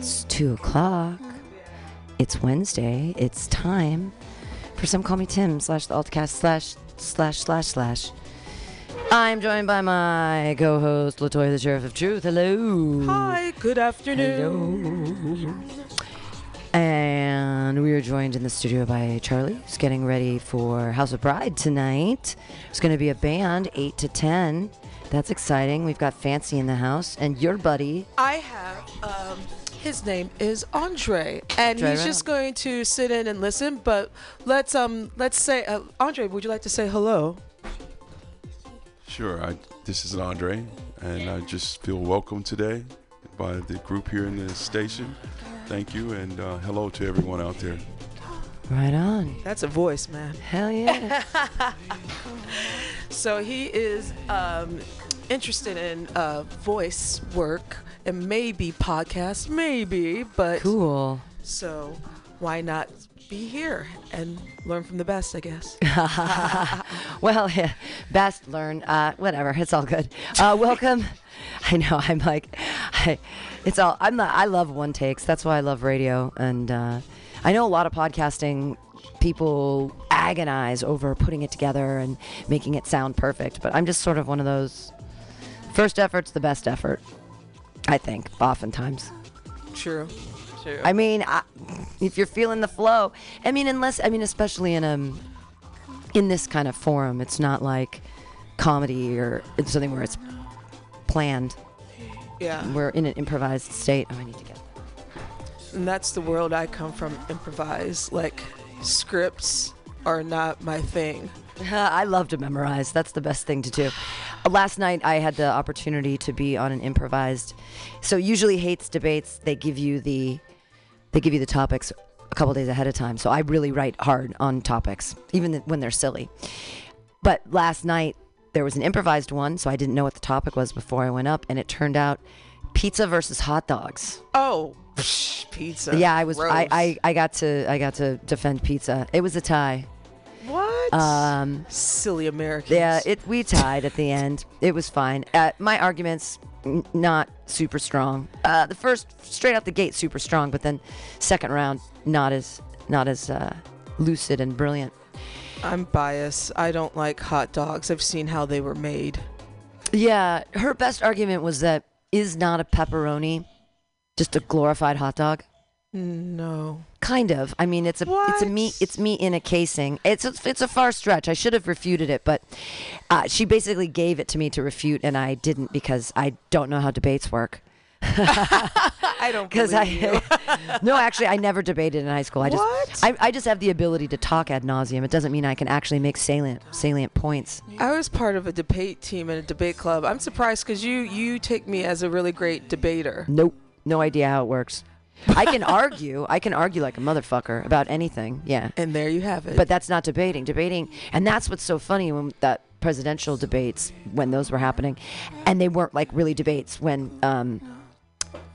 It's two o'clock. It's Wednesday. It's time for some call me Tim slash the altcast slash slash slash slash. I'm joined by my co-host Latoya, the Sheriff of Truth. Hello. Hi, good afternoon. And we are joined in the studio by Charlie, who's getting ready for House of Bride tonight. It's going to be a band, 8 to 10. That's exciting. We've got Fancy in the house, and your buddy. I have, um, his name is Andre, and Andre he's just going to sit in and listen. But let's um, let's say, uh, Andre, would you like to say hello? Sure. I, this is Andre, and I just feel welcome today by the group here in the station. Thank you, and uh, hello to everyone out there. Right on. That's a voice, man. Hell yeah. So he is um, interested in uh, voice work and maybe podcast, maybe, but cool. so why not be here and learn from the best, I guess. Well, yeah, best learn. Uh, whatever. It's all good. Uh, welcome. I know. I'm like, I, it's all. I'm not. I love one takes. That's why I love radio. And uh, I know a lot of podcasting people agonize over putting it together and making it sound perfect. But I'm just sort of one of those. First effort's the best effort. I think oftentimes. True. True. I mean, I, if you're feeling the flow, I mean, unless I mean, especially in a in this kind of forum, it's not like comedy or it's something where it's planned. yeah. We're in an improvised state. Oh, I need to get. That. And that's the world I come from, improvise. Like, scripts are not my thing. I love to memorize. That's the best thing to do. Last night I had the opportunity to be on an improvised. So usually hates debates. They give you the they give you the topics a couple days ahead of time. So I really write hard on topics, even when they're silly. But last night there was an improvised one, so I didn't know what the topic was before I went up, and it turned out pizza versus hot dogs. Oh, pizza. yeah, I was I, I I got to I got to defend pizza. It was a tie. What? Um, Silly Americans. Yeah, it we tied at the end. It was fine. Uh, my arguments n- not super strong. Uh, the first straight out the gate super strong, but then second round not as not as uh, lucid and brilliant. I'm biased. I don't like hot dogs. I've seen how they were made. Yeah, her best argument was that is not a pepperoni just a glorified hot dog. No. Kind of. I mean, it's a it's a me it's me in a casing. It's a, it's a far stretch. I should have refuted it, but uh, she basically gave it to me to refute, and I didn't because I don't know how debates work. I don't Because. I no, actually, I never debated in high school. I just What? I, I just have the ability to talk ad nauseum. It doesn't mean I can actually make salient salient points. I was part of a debate team in a debate club. I'm surprised because you you take me as a really great debater. Nope, no idea how it works. I can argue. I can argue like a motherfucker about anything. Yeah. And there you have it. But that's not debating. Debating, and that's what's so funny when that presidential debates when those were happening, and they weren't like really debates when um,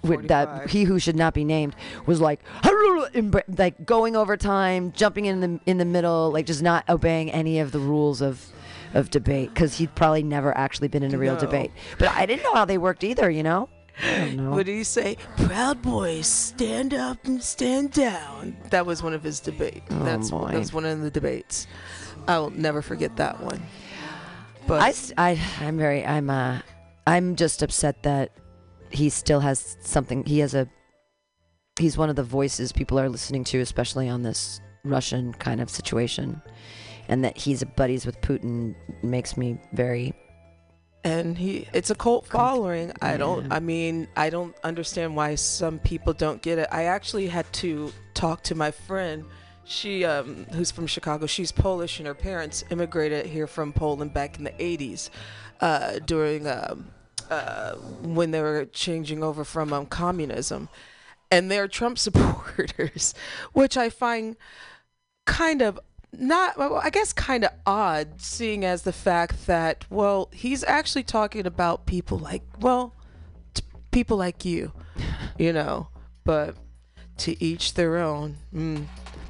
with that he who should not be named was like like going over time, jumping in the in the middle, like just not obeying any of the rules of of debate because he'd probably never actually been in a real No. debate. But I didn't know how they worked either. You know. I don't know. what did he say? Proud boys, stand up and stand down. That was one of his debate. That's Oh, boy. that was one of the debates. I'll never forget that one. But I, I am very, I'm, uh, I'm just upset that he still has something. He has a, he's one of the voices people are listening to, especially on this Russian kind of situation, and that he's buddies with Putin makes me very. And he it's a cult following. I don't i mean i don't understand why some people don't get it. I actually had to talk to my friend. She um who's from chicago she's polish and her parents immigrated here from poland back in the 80s uh during um uh when they were changing over from um communism. And they're trump supporters which i find kind of not well, i guess kind of odd seeing as the fact that well he's actually talking about people like well t- people like you you know but to each their own mm.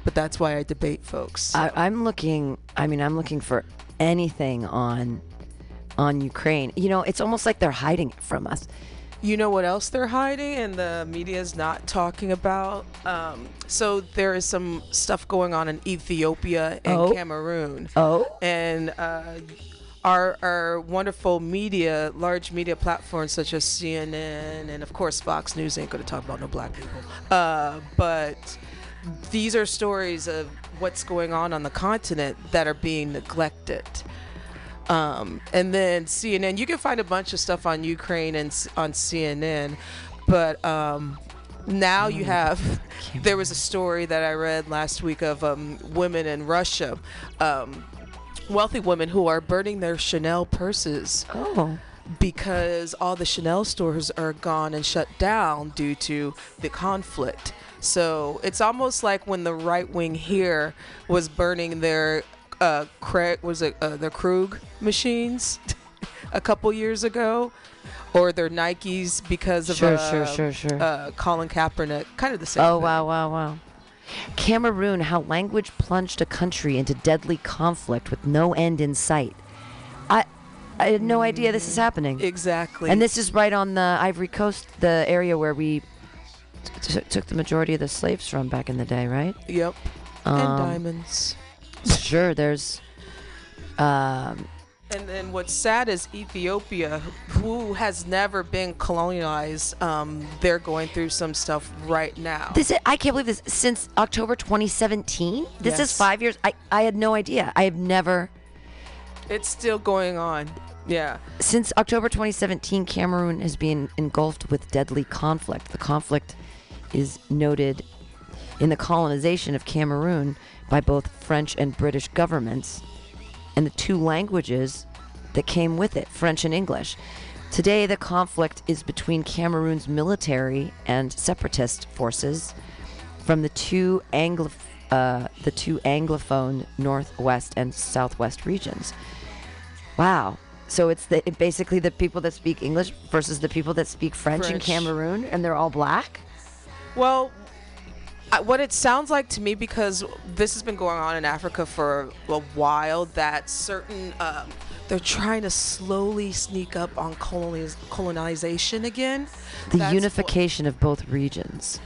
but that's why i debate folks I, I'm looking. I mean, I'm looking for anything on, on Ukraine. You know, it's almost like they're hiding it from us. You know what else they're hiding and the media is not talking about? Um, so there is some stuff going on in Ethiopia and Oh. Cameroon. Oh. And uh, our, our wonderful media, large media platforms such as CNN and of course Fox News ain't going to talk about no black people. Uh, but these are stories of what's going on on the continent that are being neglected. Um, and then CNN, you can find a bunch of stuff on Ukraine and on CNN, but um, now you have. There was a story that I read last week of um, women in Russia, um, wealthy women who are burning their Chanel purses Oh. because all the Chanel stores are gone and shut down due to the conflict. So it's almost like when the right wing here was burning their uh, Craig was it uh, their Keurig machines a couple years ago, or their Nikes because of Sure, uh, sure, sure, sure. Uh, Colin Kaepernick, kind of the same. Oh thing. wow, wow, wow. Cameroon, how language plunged a country into deadly conflict with no end in sight. I I had no idea this is happening. Exactly. And this is right on the Ivory Coast, the area where we t- took the majority of the slaves from back in the day, right? Yep. Um, and diamonds. Sure, there's um, And then what's sad is Ethiopia, who has never been colonized, um, they're going through some stuff right now. this is, I can't believe this since October 2017. This is 5 years. I I had no idea. I have never it's still going on. Yeah. Since October 2017, Cameroon has been engulfed with deadly conflict. The conflict is noted in the colonization of Cameroon by both French and British governments and the two languages that came with it, French and English. Today, the conflict is between Cameroon's military and separatist forces from the two Anglo- uh, the two anglophone northwest and southwest regions. Wow. So it's the it basically the people that speak English versus the people that speak French, in Cameroon, and they're all black. Well, I, what it sounds like to me, because this has been going on in Africa for a while, that certain um, they're trying to slowly sneak up on coloniz- colonization again. The That's unification of both regions.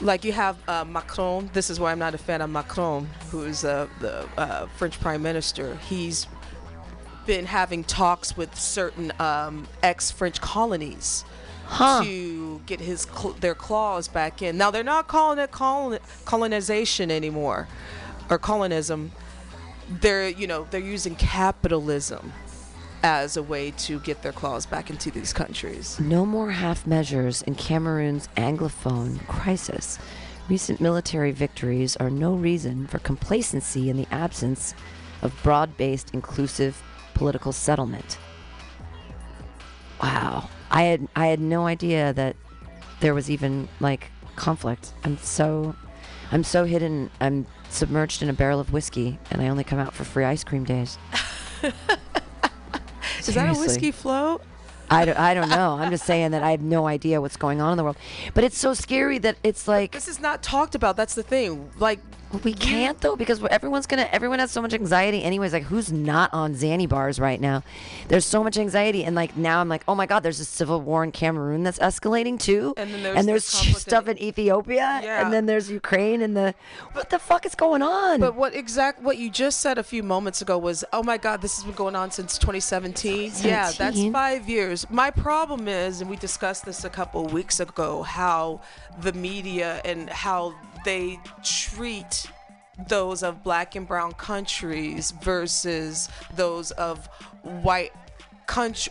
like you have uh, Macron. This is why I'm not a fan of Macron, who is uh, the uh, French prime minister. He's been having talks with certain um, ex-French colonies Huh. to get his cl- their claws back in. Now they're not calling it colon- colonization anymore, or colonism. They're you know they're using capitalism as a way to get their claws back into these countries. No more half measures in Cameroon's Anglophone crisis. Recent military victories are no reason for complacency in the absence of broad based, inclusive political settlement. Wow. I had I had no idea that there was even like conflict. I'm so I'm so hidden I'm submerged in a barrel of whiskey and I only come out for free ice cream days. Is that a whiskey float? I don't, I don't know. I'm just saying that I have no idea what's going on in the world. But it's so scary that it's like This is not talked about. That's the thing. Like we can't though because everyone's gonna everyone has so much anxiety anyways. Like who's not on Xanny bars right now? There's so much anxiety and like now I'm like oh my god, there's a civil war in Cameroon that's escalating too. And then there's and there's stuff in Ethiopia Yeah. and then there's Ukraine and the what the fuck is going on? But what exact what you just said a few moments ago was, oh my God, this has been going on since 2017. Yeah, that's five years. My problem is, and we discussed this a couple weeks ago, how the media and how they treat those of black and brown countries versus those of white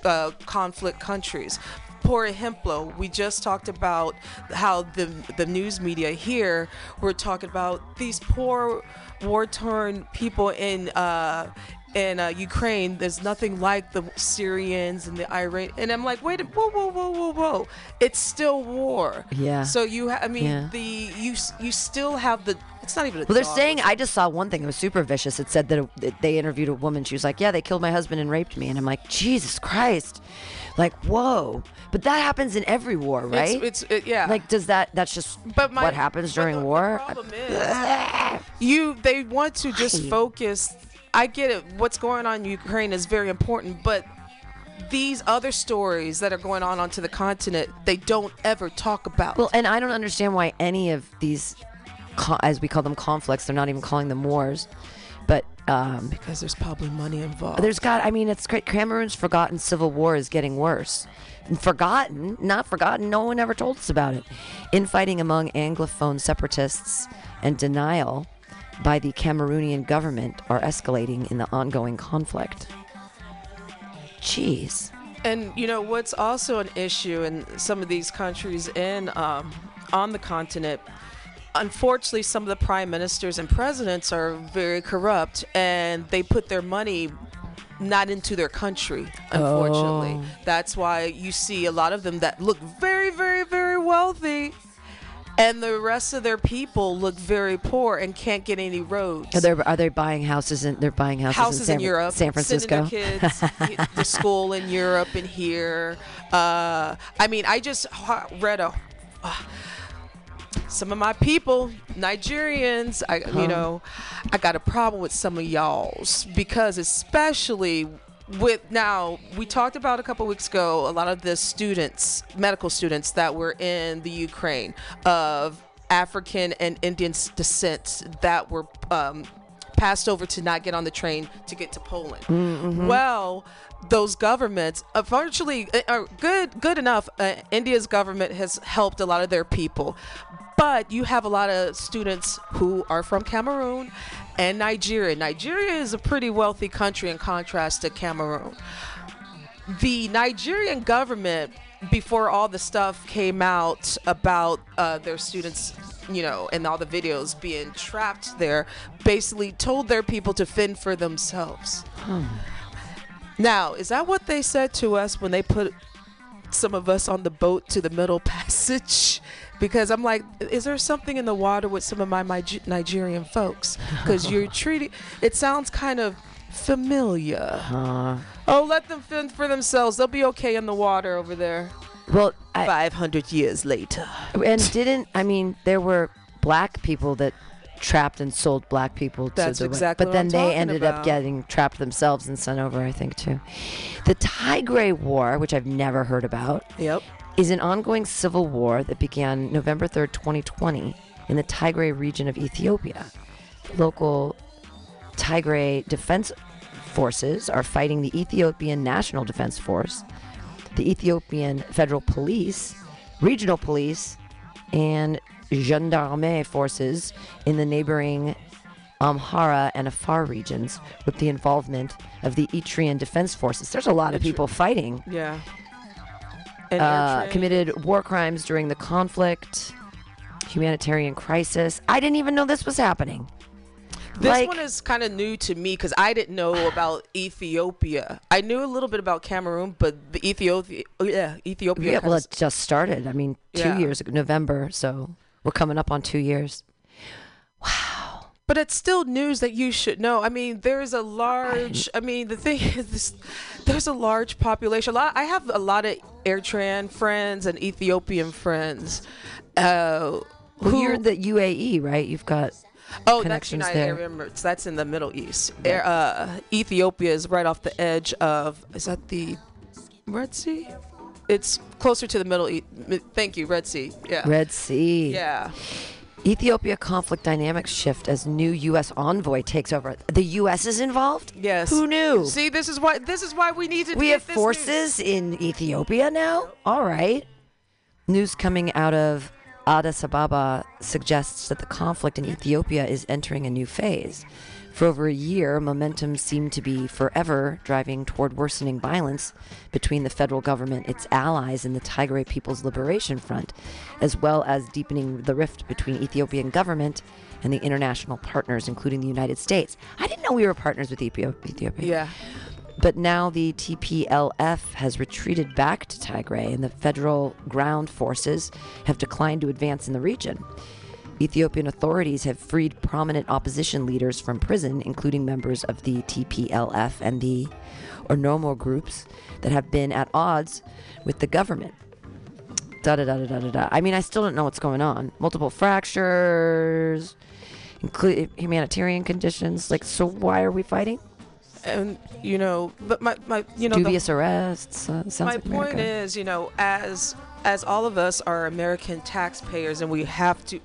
uh, conflict countries. Por ejemplo, we just talked about how the the news media here were talking about these poor war-torn people in uh, in uh, Ukraine. There's nothing like the Syrians and the Iran. And I'm like, wait, whoa, whoa, whoa, whoa, whoa! It's still war. Yeah. So you, ha- I mean, Yeah. the you you still have the. It's not even. A Well, they're dog. saying I just saw one thing. It was super vicious. It said that it, that they interviewed a woman. She was like, "Yeah, they killed my husband and raped me," and I'm like, "Jesus Christ!" Like, whoa! But that happens in every war, right? It's, it's it, yeah. like, does that? That's just But my- what happens during the- the war. problem is, you they want to just focus. I get it. What's going on in Ukraine is very important, but these other stories that are going on onto the continent, they don't ever talk about. Well, and I don't understand why any of these, as we call them, conflicts. They're not even calling them wars, but um, because there's probably money involved. there's got. I mean, it's great. Cameroon's forgotten civil war is getting worse. Forgotten, not forgotten. No one ever told us about it. Infighting among Anglophone separatists and denial by the Cameroonian government are escalating in the ongoing conflict. Jeez. And you know what's also an issue in some of these countries in um, on the continent. Unfortunately, some of the prime ministers and presidents are very corrupt, and they put their money not into their country. Unfortunately, Oh. that's why you see a lot of them that look very, very, very wealthy, and the rest of their people look very poor and can't get any roads Are they, are they buying houses in? They're buying houses, houses in, San, in Europe, San Francisco. sending their kids to school in Europe and here. Uh, I mean, I just read a. Uh, some of my people, Nigerians, I you know, I got a problem with some of y'all's because especially with now we talked about a couple weeks ago a lot of the students, medical students that were in the Ukraine of African and Indian descent that were um, passed over to not get on the train to get to Poland. Well, those governments, unfortunately, uh, are good good enough. Uh, India's government has helped a lot of their people, but you have a lot of students who are from Cameroon and Nigeria. Nigeria is a pretty wealthy country in contrast to Cameroon the Nigerian government, before all the stuff came out about uh, their students, you know, and all the videos being trapped there, basically told their people to fend for themselves. Now, is that what they said to us when they put some of us on the boat to the Middle Passage? Because I'm like, is there something in the water with some of my, my Nigerian folks? Because you're treating, it sounds kind of familiar. Uh, Oh, let them fend for themselves. They'll be okay in the water over there. well, I, 500 years later. and didn't I mean there were black people that trapped and sold black people to That's the exactly but then they ended up getting trapped themselves and sent over I think too. The Tigray War, which I've never heard about, Yep. Is an ongoing civil war that began November 3rd, 2020 in the Tigray region of Ethiopia. Local Tigray defense forces are fighting the Ethiopian National Defense Force, the Ethiopian Federal Police, regional police, and gendarme forces in the neighboring Amhara and Afar regions with the involvement of the Eritrean Defense Forces. There's a lot of people fighting Yeah. Uh, committed war crimes during the conflict, humanitarian crisis. I didn't even know this was happening. This like- one is kind of new to me because I didn't know about Ethiopia. I knew a little bit about Cameroon, but the Ethiopia, yeah, Ethiopia. Yeah, well, it just started. I mean, two Yeah. years ago, November. So we're coming up on two years. But it's still news that you should know. I mean, there's a large. I mean, the thing is, this, there's a large population. A lot. I have a lot of Eritrean friends and Ethiopian friends. Uh, Well, who, you're the UAE, right? You've got Oh, that's United there. Arab Emirates. That's in the Middle East. Air- Uh, Ethiopia is right off the edge of. Is that the Red Sea? It's closer to the Middle East. Thank you, Red Sea. Yeah. Red Sea. Yeah. Ethiopia conflict dynamics shift as new U.S. envoy takes over. The U.S. is involved. Yes. Who knew? See, this is why. This is why we need to. We have this news. forces in Ethiopia now? All right. News coming out of Addis Ababa suggests that the conflict in Ethiopia is entering a new phase. For over a year, momentum seemed to be forever driving toward worsening violence between the federal government, its allies, and the Tigray People's Liberation Front, as well as deepening the rift between Ethiopian government and the international partners, including the United States. I didn't know we were partners with Ethiopia. Yeah. But now the TPLF has retreated back to Tigray, and the federal ground forces have declined to advance in the region. Ethiopian authorities have freed prominent opposition leaders from prison, including members of the TPLF and the Oromo groups that have been at odds with the government. Da da da da da da da. I mean, I still don't know what's going on. Multiple fractures, including humanitarian conditions. Like, so why are we fighting? and you know, but my my you know the- Dubious arrests. Uh, my like point is, you know, as as all of us are American taxpayers, and we have to,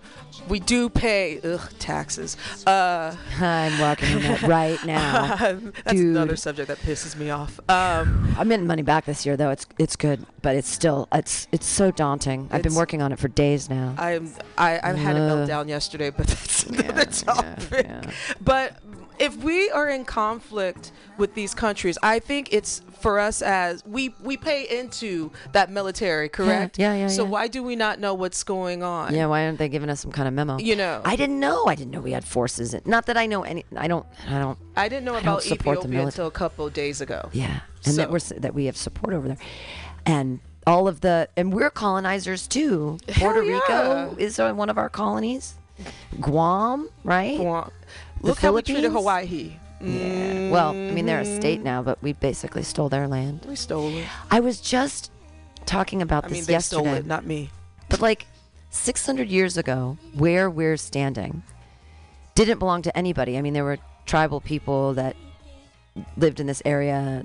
we do pay ugh, taxes. Uh, I'm walking on that right now. that's Dude. another subject that pisses me off. Um, I'm getting money back this year, though. It's it's good, but it's still it's it's so daunting. I've been working on it for days now. I'm I I had a meltdown yesterday, but that's another yeah, topic. yeah. But if we are in conflict with these countries, I think it's for us as we we pay into that military, correct? yeah, yeah, So yeah. why do we not know what's going on? Yeah, why aren't they giving us some kind of memo? You know, I didn't know. I didn't know we had forces. In, not that I know any. I don't. I don't. I didn't know I about Ethiopia until a couple of days ago. Yeah, and that we're that we have support over there, and all of the and we're colonizers too. Puerto Hell Rico is uh, one of our colonies. Guam, right? Guam. Look how we treated Philippines? Hawaii. Yeah. Mm. Well, I mean they're a state now, but we basically stole their land. We stole it. I was just talking about I this mean, they yesterday. stole it, not me. But like 600 years ago, where we're standing didn't belong to anybody. I mean, there were tribal people that lived in this area,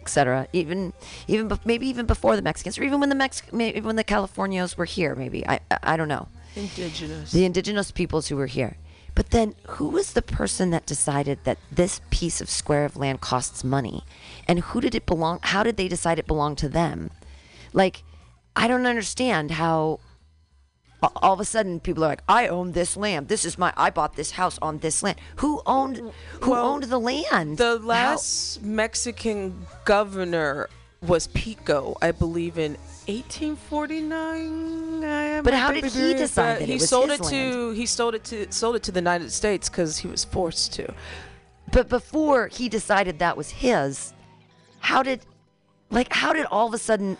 etc. Even, even bef- maybe even before the Mexicans, or even when the Mex, maybe when the Californios were here. Maybe I, I, I don't know. Indigenous. The indigenous peoples who were here. But then, who was the person that decided that this piece of square of land costs money, and who did it belong? How did they decide it belonged to them? Like, I don't understand how all of a sudden people are like, "I own this land. This is my. I bought this house on this land. Who owned? Who Well, owned the land? the How- last Mexican governor was Pico, I believe, in 1849. I But how did he decide that he was sold his it to he sold it to sold it to the United States because he was forced to. But before he decided that was his, how did, like, how did all of a sudden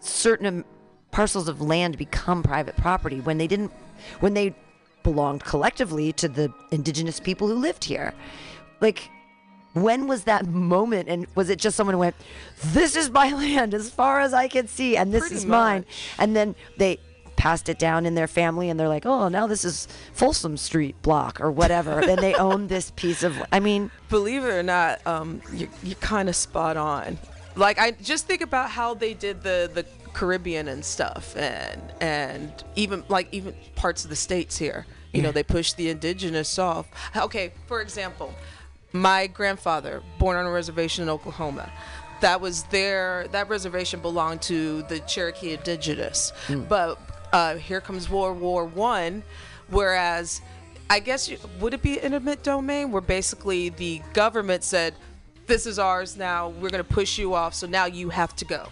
certain parcels of land become private property when they didn't, when they belonged collectively to the indigenous people who lived here? Like, when was that moment? And was it just someone who went, "This is my land as far as I can see, and this Pretty is mine," much. and then they passed it down in their family, and they're like, "Oh, now this is Folsom Street block or whatever," and they own this piece of. I mean. Believe it or not, um, you're, you're kind of spot on. Like I just think about how they did the the Caribbean and stuff, and and even like even parts of the states here. You know, they pushed the indigenous off. Okay, for example, my grandfather, born on a reservation in Oklahoma. That was their that reservation belonged to the Cherokee indigenous. But uh, here comes World War One, whereas I guess you, would it be an intimate domain where basically the government said, "This is ours now. We're going to push you off, so now you have to go."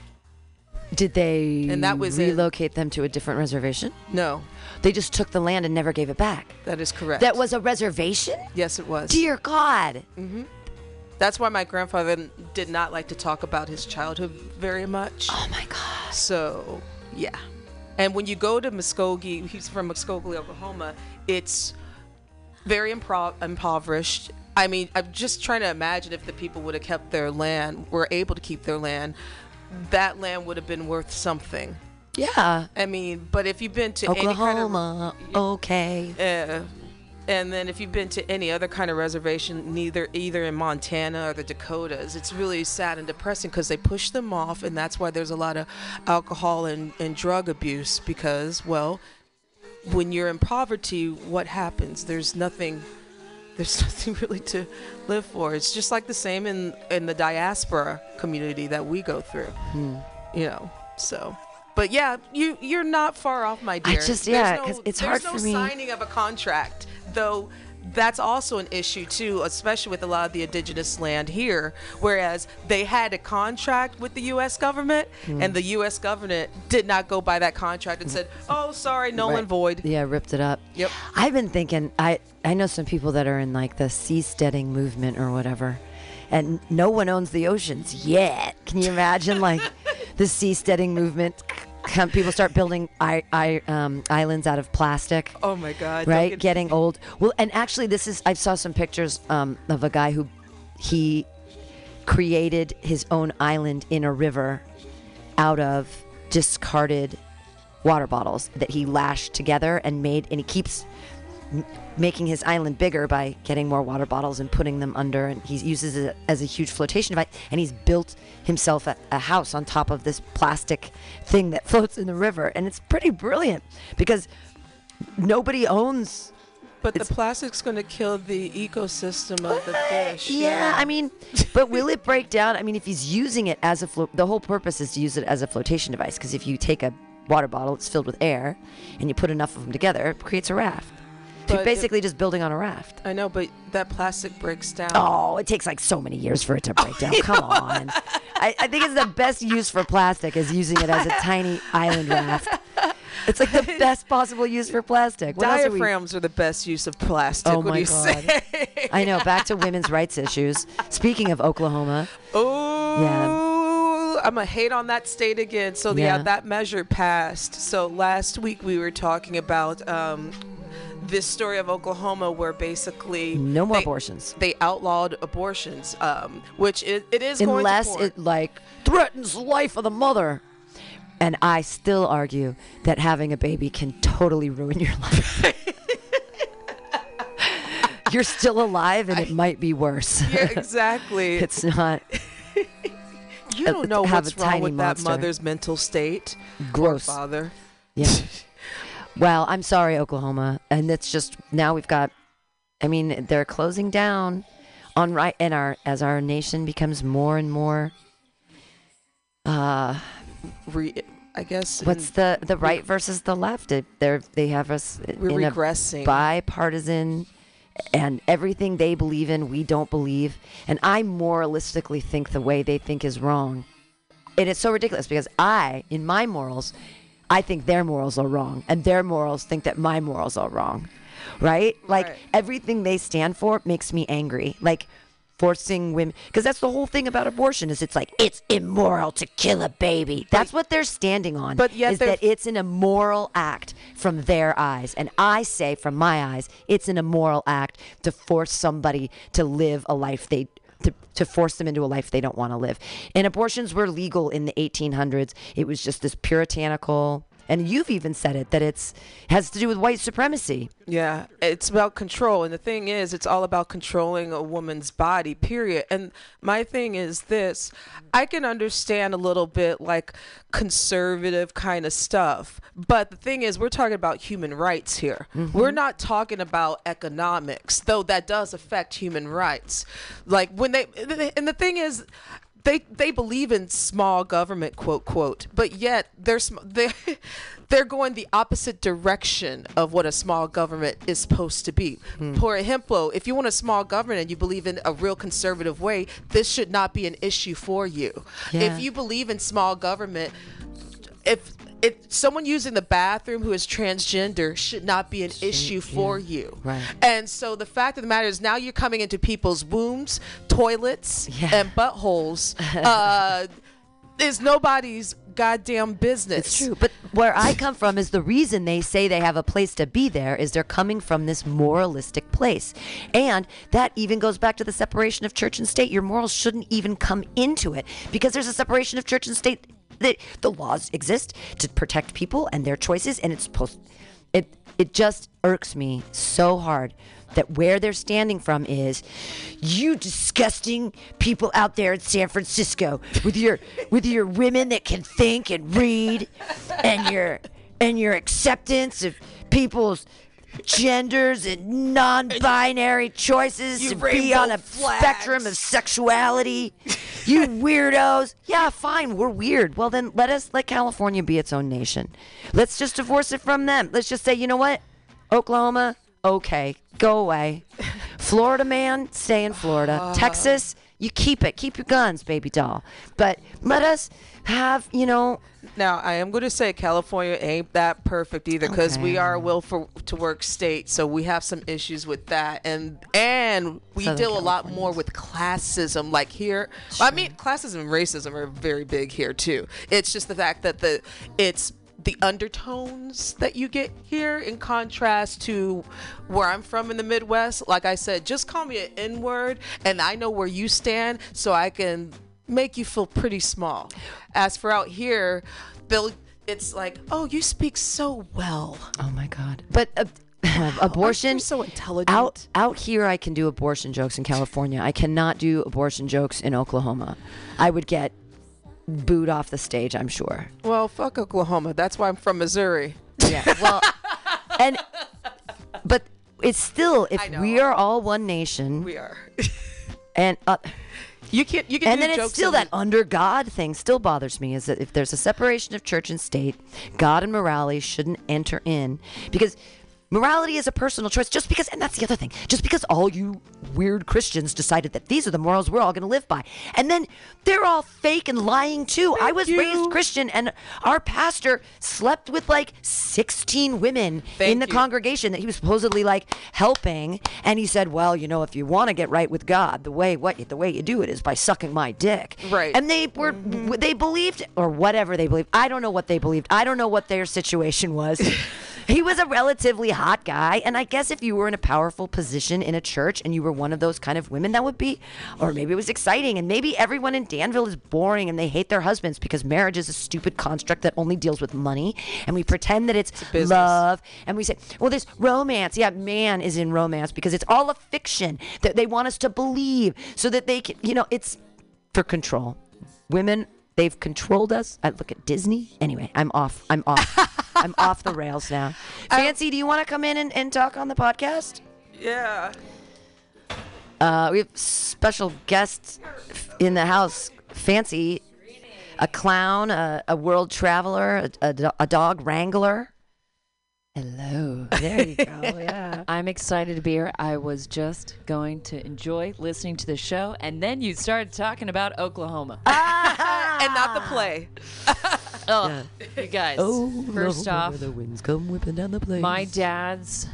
Did they And that was relocate them to a different reservation? No, They just took the land and never gave it back. that is correct. That was a reservation? yes, it was. Dear God. Mhm. That's why my grandfather did not like to talk about his childhood very much. Oh my God. So, yeah. And when you go to Muskogee, he's from Muskogee, Oklahoma, it's very impro- impoverished. I mean, I'm just trying to imagine if the people would have kept their land, were able to keep their land, that land would have been worth something. Yeah. I mean, but if you've been to any kind Oklahoma. okay. of, uh, and then if you've been to any other kind of reservation, neither either in Montana or the Dakotas, it's really sad and depressing because they push them off, and that's why there's a lot of alcohol and, and drug abuse because, well, when you're in poverty, what happens? There's nothing. There's nothing really to live for. It's just like the same in in the diaspora community that we go through. Hmm. You know, so. But yeah, you you're not far off, my dear. I just- yeah, no- 'cause it's hard no for me- There's no signing of a contract, though. That's also an issue too, especially with a lot of the indigenous land here. Whereas they had a contract with the U.S. government, Hmm. and the U.S. government did not go by that contract and said, "Oh, sorry, null and void." Yeah, ripped it up. Yep. I've been thinking, I, I know some people that are in like the seasteading movement or whatever, and no one owns the oceans yet. Can you imagine like the seasteading movement? People start building I, I, um, islands out of plastic. Oh my God! right get- getting old well and actually this is i saw some pictures um, of a guy who he created his own island in a river out of discarded water bottles that he lashed together and made and he keeps making his island bigger by getting more water bottles and putting them under, and he uses it as a huge flotation device. And he's built himself a, a house on top of this plastic thing that floats in the river, and it's pretty brilliant because nobody owns. But the plastic's going to kill the ecosystem of the fish. Yeah, I mean, but will it break down? I mean, if he's using it as a float, the whole purpose is to use it as a flotation device. Because if you take a water bottle, it's filled with air, and you put enough of them together, it creates a raft. But you're it- basically just building on a raft. I know, but that plastic breaks down. Oh, it takes like so many years for it to break down. Come on. I, I think it's the best use for plastic is using it as a tiny island raft. It's like the best possible use for plastic. What else are Diaphragms are the best use of plastic. Oh my God. say? I know. Back to women's rights issues. Speaking of Oklahoma, Oh, yeah. I'm gonna hate on that state again. So yeah. Yeah. that measure passed. So last week we were talking about um, this story of Oklahoma, where basically no more they, abortions. They outlawed abortions, um, which it, it is going to unless it like threatens the life of the mother. And I still argue that having a baby can totally ruin your life. You're still alive, and it might be worse. yeah, exactly. it's not you don't know have what's a wrong with that mother's mental state. gross. Father. Yeah. well, I'm sorry, Oklahoma, and it's just now we've got. I mean, they're closing down on right, and our as our nation becomes more and more. Uh, Re- I guess what's the the right versus the left? It, they're they have us we're in a regressing. bipartisan and everything they believe in we don't believe and i moralistically think the way they think is wrong and it's so ridiculous because i in my morals i think their morals are wrong and their morals think that my morals are wrong right? Like Right. everything they stand for makes me angry. Like forcing women because that's the whole thing about abortion is it's like it's immoral to kill a baby. That's what they're standing on but yet is that it's an immoral act from their eyes. And i say from my eyes it's an immoral act to force somebody to live a life they to, to force them into a life they don't want to live. And abortions were legal in the 1800s it was just this puritanical and you've even said it that it's has to do with white supremacy Yeah, it's about control. And the thing is, it's all about controlling a woman's body, period. And my thing is this I can understand a little bit like conservative kind of stuff. But the thing is, we're talking about human rights here. Mm-hmm. We're not talking about economics, though that does affect human rights. Like when they, and the thing is, they they believe in small government quote quote but yet they're sm- they they're going the opposite direction of what a small government is supposed to be. Hmm. Por ejemplo if you want a small government and you believe in a real conservative way this should not be an issue for you. Yeah. if you believe in small government if if someone using the bathroom who is transgender should not be an issue for you Right. and so the fact of the matter is now you're coming into people's wombs toilets Yeah. and buttholes uh, is nobody's goddamn business. It's true. But where I come from is the reason they say they have a place to be there is they're coming from this moralistic place. And that even goes back to the separation of church and state. Your morals shouldn't even come into it because there's a separation of church and state. The, the laws exist to protect people and their choices, and it's supposed. It it just irks me so hard that where they're standing from is you disgusting people out there in San Francisco with your with your women that can think and read and your and your acceptance of people's genders and non-binary choices You to be on a spectrum of sexuality. You weirdos. Yeah, fine, we're weird. Well then let us let California be its own nation. Let's just divorce it from them. Let's just say, you know what? Oklahoma, okay, go away. Florida man, stay in Florida. Uh-huh. Texas, you keep it. Keep your guns, baby doll. But let us have, you know, Now, I am going to say California ain't that perfect either because we are a will for to work state, so we have some issues with that, and and we Southern deal a lot more with classism. Like here, I mean, classism and racism are very big here too. It's just the fact that the it's the undertones that you get here in contrast to where I'm from in the Midwest. Like I said, just call me an N word, and I know where you stand, so I can make you feel pretty small. As for out here, they'll it's like, oh, you speak so well. Oh my God! But uh, abortion. You're so intelligent. out out here I can do abortion jokes in California. I cannot do abortion jokes in Oklahoma. I would get booed off the stage, I'm sure. Well, fuck Oklahoma. That's why I'm from Missouri. Yeah. Well, and but it's still if we are all one nation We are. and uh, you can't. You can. and then it's still that under God thing still bothers me is that if there's a separation of church and state, God and morality shouldn't enter in because morality is a personal choice. Just because, and that's the other thing, just because all you weird Christians decided that these are the morals we're all going to live by, and then they're all fake and lying too. I was you. raised Christian, and our pastor slept with like 16 women in the you. congregation that he was supposedly like helping, and he said, "Well, you know, if you want to get right with God, the way what the way you do it is by sucking my dick." Right. And they were mm-hmm. they believed or whatever they believed. I don't know what they believed. I don't know what their situation was. he was a relatively hot guy, and I guess if you were in a powerful position in a church and you were one of those kind of women, that would be, or maybe it was exciting, and maybe everyone in Danville is boring and they hate their husbands because marriage is a stupid construct that only deals with money, and we pretend that it's, business. love, and we say, well, this romance, yeah, man is in romance because it's all a fiction that they want us to believe, so that they can, you know, it's for control. Women, they've controlled us. I look at Disney. Anyway, I'm off. I'm off. I'm off the rails now. Fancy, do you want to come in and, and talk on the podcast? Yeah. Uh, we have special guests in the house. Fancy, a clown, a, a world traveler, a, a, a dog wrangler. Hello. There you go. Yeah. I'm excited to be here. I was just going to enjoy listening to the show, and then you started talking about Oklahoma. and not the ah. play. oh, you guys. Oh, first oh, oh, off, the winds come whipping down the place. my dad's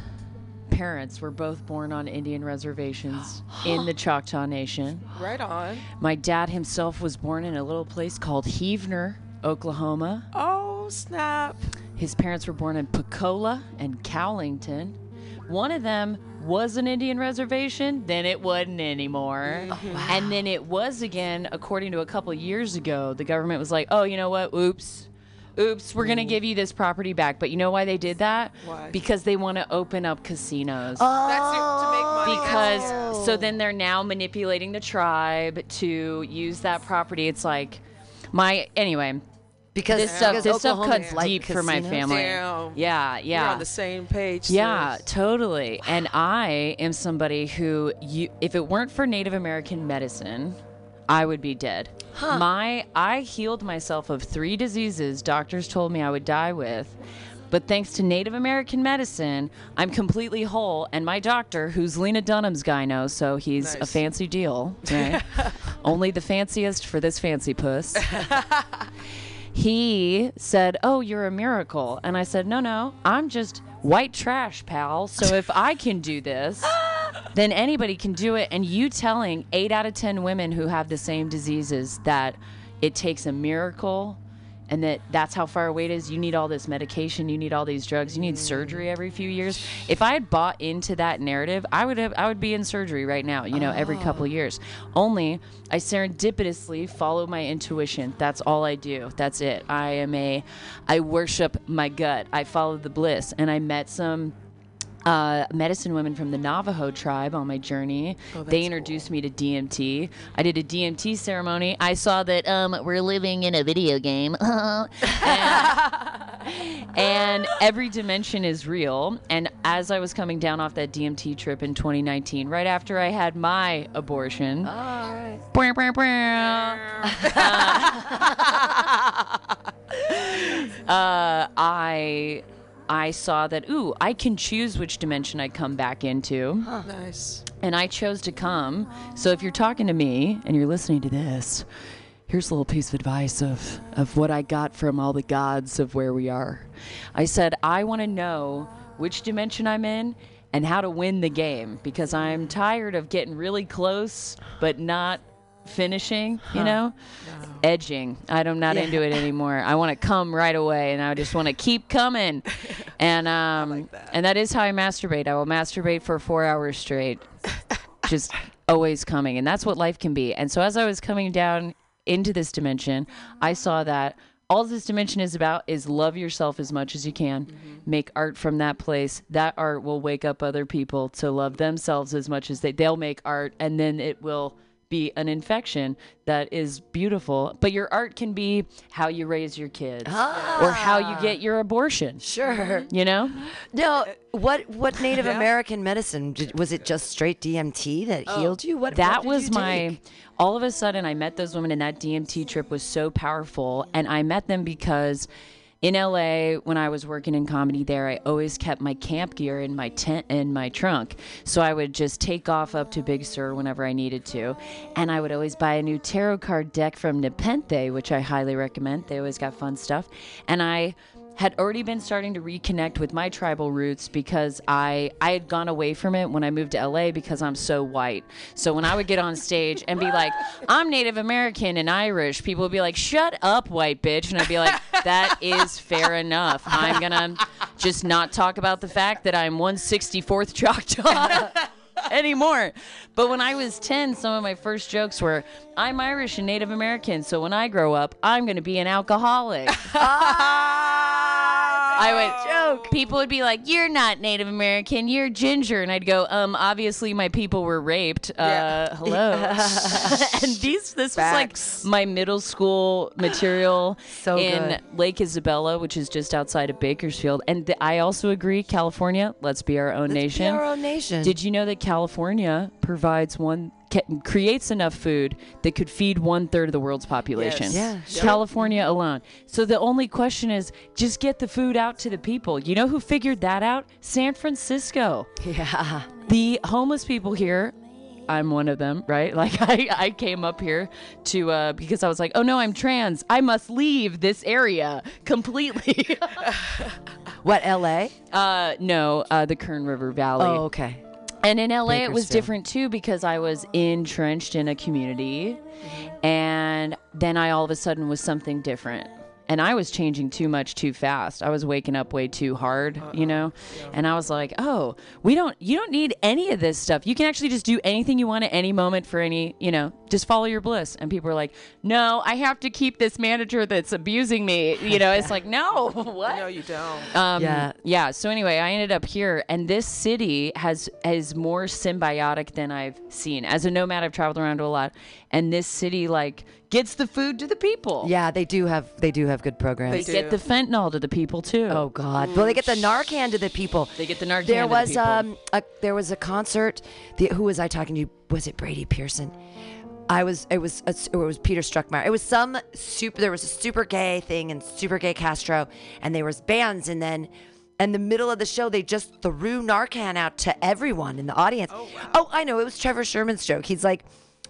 parents were both born on Indian reservations in the Choctaw Nation. Right on. My dad himself was born in a little place called Heavener, Oklahoma. Oh snap! His parents were born in Pocola and Cowlington. One of them was an Indian reservation, then it wasn't anymore. Oh, and then it was again, according to a couple years ago. The government was like, oh, you know what? Oops. Oops, we're going to mm. give you this property back. But you know why they did that? Why? Because they want to open up casinos. That's it, to make money. because so then they're now manipulating the tribe to use that property. It's like my anyway. Because This stuff, because this stuff cuts like deep for my family. Damn. Yeah, yeah. You're on the same page. Yeah, sis. totally. And I am somebody who, you, if it weren't for Native American medicine, I would be dead. My, I healed myself of three diseases doctors told me I would die with. But thanks to Native American medicine, I'm completely whole. And my doctor, who's Lena Dunham's gyno, so he's a fancy deal, right? Only the fanciest for this fancy puss he said, Oh, you're a miracle. And I said, No, no, I'm just white trash, pal. So if I can do this, then anybody can do it. And you telling eight out of 10 women who have the same diseases that it takes a miracle and that that's how far away it is. You need all this medication, you need all these drugs, you need surgery mm. every few years. If I had bought into that narrative, I would have I would be in surgery right now, you know, every couple of years. Only I serendipitously follow my intuition. That's all I do. That's it. I am a I worship my gut. I follow the bliss and I met some uh, medicine women from the Navajo tribe on my journey. they introduced me to DMT. I did a DMT ceremony. I saw that um, we're living in a video game. and, and every dimension is real. And as I was coming down off that DMT trip in 2019, right after I had my abortion, All right. Bwah, bwah, bwah. uh, I I saw that ooh, I can choose which dimension I come back into. Nice. And I chose to come. So if you're talking to me and you're listening to this, here's a little piece of advice of, of what I got from all the gods of where we are. I said, I want to know which dimension I'm in and how to win the game because I'm tired of getting really close but not finishing, you know? Edging. I'm not into it anymore. I want to come right away and I just want to keep coming. And um and that is how I masturbate. I will masturbate for 4 hours straight. just always coming and that's what life can be. And so as I was coming down into this dimension, I saw that all this dimension is about is love yourself as much as you can. Make art from that place. That art will wake up other people to love themselves as much as they they'll make art and then it will be an infection that is beautiful. But your art can be how you raise your kids ah. or how you get your abortion. Sure. You know? No, what what Native Yeah. American medicine did, was it? Just straight DMT that oh, healed you? What that what was my all of a sudden i met those women and that dmt trip was so powerful and i met them because in la when i was working in comedy there i always kept my camp gear in my tent in my trunk. So i would just take off up to big sur whenever i needed to. And i would always buy a new tarot card deck from nepenthe which i highly recommend. They always got fun stuff. And i had already been starting to reconnect with my tribal roots because I I had gone away from it when I moved to LA because I'm so white. So when I would get on stage and be like, "I'm Native American and Irish," people would be like, "Shut up, white bitch," and I'd be like, "That is fair enough. I'm gonna just not talk about the fact that I'm 164th Choctaw." anymore. But when I was 10, some of my first jokes were, I'm Irish and Native American, so when I grow up, I'm going to be an alcoholic. Ah. I would joke. People would be like, "You're not Native American. You're ginger," and I'd go, "Um, obviously my people were raped. Uh, Yeah. hello." and these, this Facts. was like my middle school material So in good. Lake Isabella, which is just outside of Bakersfield. And th- I also agree, California, let's be our own Let's be nation. our own nation. Did you know that California provides one ca- creates enough food that could feed one third of the world's population? Yes. Yeah, sure. California alone. So the only question is just get the food out to the people. You know who figured that out? San Francisco. Yeah. The homeless people here. I'm one of them, right? Like I, I came up here to uh, because I was like, oh no, I'm trans. I must leave this area completely. What? L.A. uh, no, uh, the Kern River Valley. Oh, okay. And in LA, it was different too because I was entrenched in a community. And then I all of a sudden was something different. And I was changing too much too fast. I was waking up way too hard, you know? And I was like, oh, we don't, you don't need any of this stuff. You can actually just do anything you want at any moment for any, you know, just follow your bliss. And people are like, no, I have to keep this manager that's abusing me. You know, it's like, no, what? No, you don't. Um, Yeah. yeah. So anyway, I ended up here, and this city has is more symbiotic than I've seen. As a nomad, I've traveled around a lot, and this city like gets the food to the people. Yeah, they do have they do have good programs. They They get the fentanyl to the people too. Oh God! Well, they get the Narcan to the people. They get the Narcan There to the was people. um a, there was a concert. The, who was I talking to? Was it Brady Pearson? I was. It was. It was Peter Struckmeyer. It was some super. There was a super gay thing and super gay Castro, and there was bands, and then. In the middle of the show, they just threw Narcan out to everyone in the audience. Oh, wow. oh I know. It was Trevor Sherman's joke. He's like,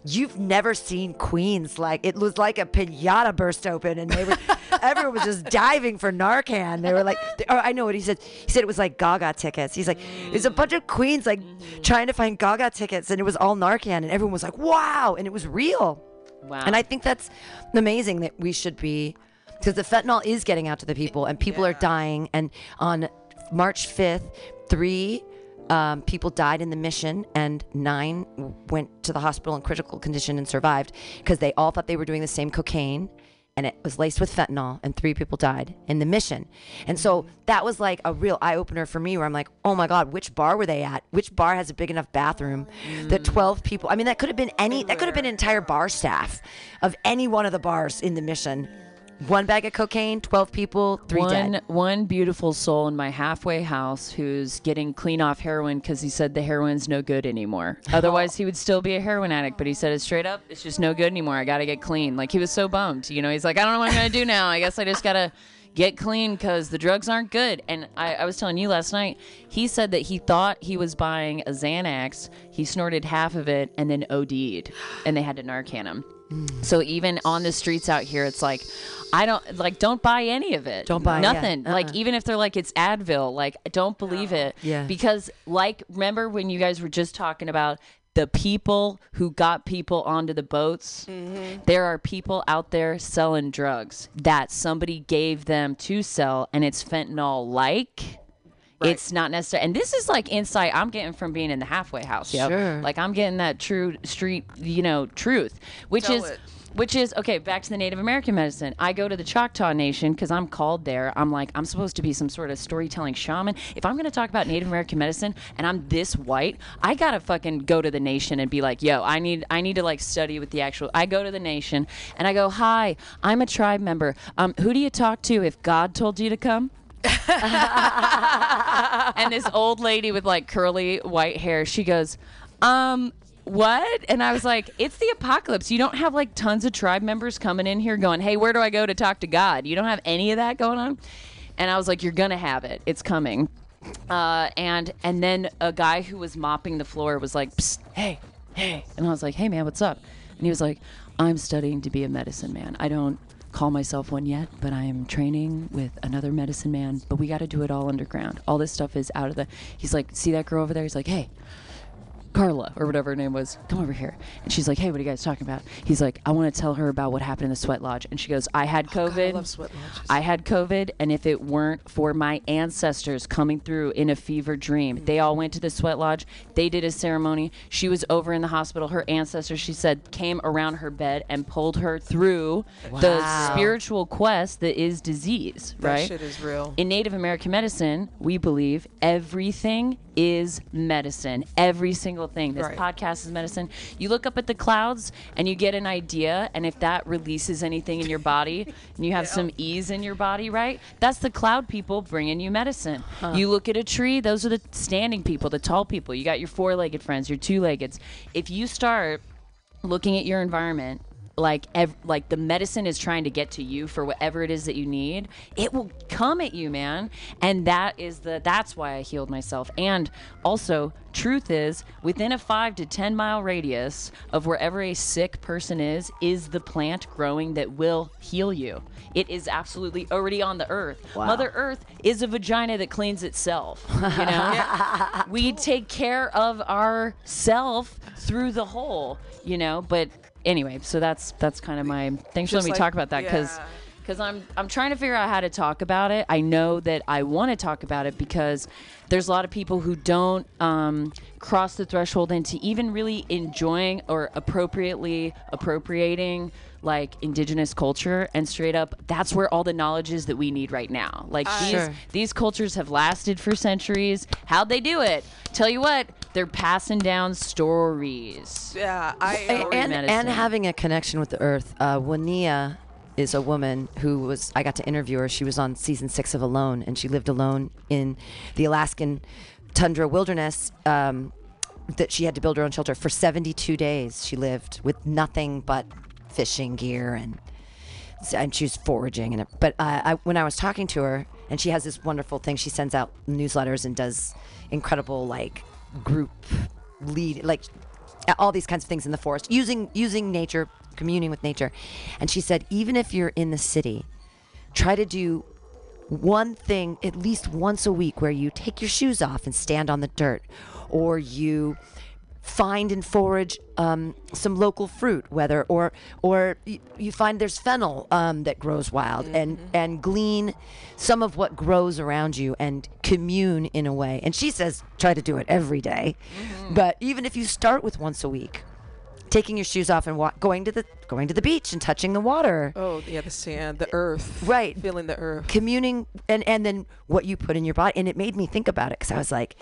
You've never seen Queens like it was like a pinata burst open, and they were everyone was just diving for Narcan. They were like, oh, I know what he said. He said it was like Gaga tickets. He's like, there's a bunch of Queens like mm-hmm. trying to find Gaga tickets, and it was all Narcan, and everyone was like, wow, and it was real. wow. And I think that's amazing that we should be, because the fentanyl is getting out to the people, and people are dying. And on March 5th, three um, people died in the mission, and nine went to the hospital in critical condition and survived because they all thought they were doing the same cocaine. And it was laced with fentanyl, and three people died in the mission. And so that was like a real eye opener for me where I'm like, oh my God, which bar were they at? Which bar has a big enough bathroom that 12 people, I mean, that could have been any, that could have been an entire bar staff of any one of the bars in the mission. One bag of cocaine, 12 people, three one dead. one beautiful soul in my halfway house who's getting clean off heroin because he said the heroin's no good anymore. Otherwise, he would still be a heroin addict. But he said it straight up. It's just no good anymore. I got to get clean. Like he was so bummed. You know, he's like, I don't know what I'm gonna do now. I guess I just gotta get clean because the drugs aren't good. And I, I was telling you last night, he said that he thought he was buying a Xanax. He snorted half of it and then OD'd, and they had to Narcan him. So even on the streets out here, it's like, I don't like, don't buy any of it. Don't buy- yeah. nothing. Uh-uh. Like even if they're like it's Advil, like don't believe it. Yeah. Because like, remember when you guys were just talking about the people who got people onto the boats? Mm-hmm. There are people out there selling drugs that somebody gave them to sell, and it's fentanyl like. It's not necessary, and this is like insight I'm getting from being in the halfway house. Yep. Sure. Like I'm getting that true street, you know, truth, which Tell is it. Which is okay. Back to the Native American medicine. I go to the Choctaw Nation because I'm called there. I'm like I'm supposed to be some sort of storytelling shaman. If I'm going to talk about Native American medicine and I'm this white, I gotta fucking go to the nation and be like, yo, I need I need to like study with the actual. I go to the nation and I go, hi, I'm a tribe member. Um, who do you talk to if God told you to come? and this old lady with like curly white hair, she goes, um, what? And I was like, it's the apocalypse. You don't have like tons of tribe members coming in here going, hey, where do I go to talk to God? You don't have any of that going on. And I was like, you're gonna have it. It's coming. Uh, and and then a guy who was mopping the floor was like, hey, hey, and I was like, hey man, what's up? And he was like, I'm studying to be a medicine man. I don't call myself one yet, but I am training with another medicine man. But we got to do it all underground. All this stuff is out of the. He's like, see that girl over there? He's like, hey, Carla or whatever her name was, come over here. And she's like, hey, what are you guys talking about? He's like, I want to tell her about what happened in the sweat lodge. And she goes, I had oh, God, COVID. I love sweat lodges. I had COVID, and if it weren't for my ancestors coming through in a fever dream, mm. they all went to the sweat lodge. They did a ceremony. She was over in the hospital. Her ancestors, she said, came around her bed and pulled her through the Wow. spiritual quest that is disease, right? that right? shit is real. In Native American medicine, we believe everything is medicine. Every single thing. This Right. podcast is medicine. You look up at the clouds and you get an idea, and if that releases anything in your body and you have some ease in your body, right? That's the cloud people bringing you medicine. You look at a tree, those are the standing people, the tall people. You got your four legged friends, your two leggeds. If you start looking at your environment like ev- like the medicine is trying to get to you for whatever it is that you need it will come at you man. And that is the that's why i healed myself. And also truth is within a 5 to 10 mile radius of wherever a sick person is is the plant growing that will heal you. It is absolutely already on the earth. Mother earth is a vagina that cleans itself you know? We take care of ourself through the hole, you know. But anyway, so that's that's kind of my. Thanks for letting me talk about that because yeah. because I'm I'm trying to figure out how to talk about it. I know that I want to talk about it because there's a lot of people who don't um, cross the threshold into even really enjoying or appropriately appropriating like indigenous culture and straight up that's where all the knowledge is that we need right now like these Sure. these cultures have lasted for centuries how'd they do it tell you what they're passing down stories Yeah, I. and, Story and, and having a connection with the earth. Uh, Woniya is a woman who was I got to interview her. She was on season six of Alone, and she lived alone in the Alaskan tundra wilderness. Um, that she had to build her own shelter for 72 days. She lived with nothing but fishing gear and and she was foraging and but uh, I, when I was talking to her and she has this wonderful thing she sends out newsletters and does incredible like group lead like all these kinds of things in the forest using using nature communing with nature. And she said even if you're in the city try to do one thing at least once a week where you take your shoes off and stand on the dirt or you find and forage um, some local fruit whether or or y- you find there's fennel um, that grows wild and and glean some of what grows around you and commune in a way and she says try to do it every day. but even if you start with once a week taking your shoes off and wa- going to the going to the beach and touching the water Oh yeah, the sand, the earth. Right. Feeling the earth. communing and and then what you put in your body and it made me think about it because i was like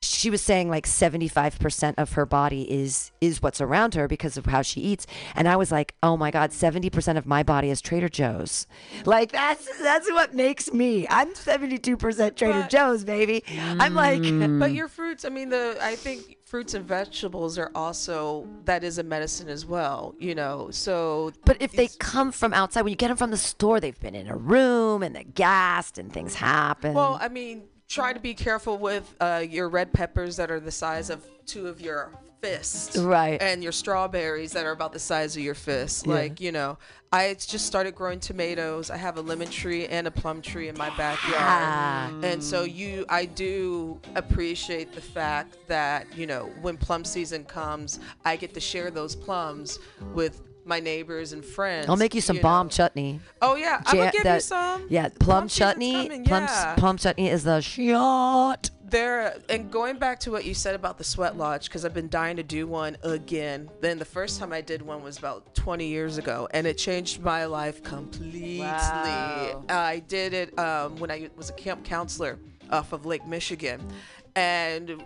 she was saying like 75% of her body is is what's around her because of how she eats. And i was like oh my god 70% of my body is trader joe's. Like that's that's what makes me. I'm 72% trader But- joe's baby. I'm like mm. But your fruits, I mean, the I think fruits and vegetables are also that is a medicine as well. You know, so but if they come from outside when you get them from the store they've been in a room and they're gassed and things happen. Well, I mean, try to be careful with uh, your red peppers that are the size of two of your fists. Right. And your strawberries that are about the size of your fist. Like, you know, I just started growing tomatoes. I have a lemon tree and a plum tree in my backyard. Ah. And so you I do appreciate the fact that, you know, when plum season comes, I get to share those plums with my neighbors and friends. i'll make you some bomb know. chutney Oh yeah, I'm gonna give you some. Yeah, plum, season's chutney. coming, Plum yeah. plum chutney is the shot. There and going back to what you said about the sweat lodge because I've been dying to do one again. Then the first time I did one was about 20 years ago, and it changed my life completely. Wow. I did it um, when I was a camp counselor off of Lake Michigan, and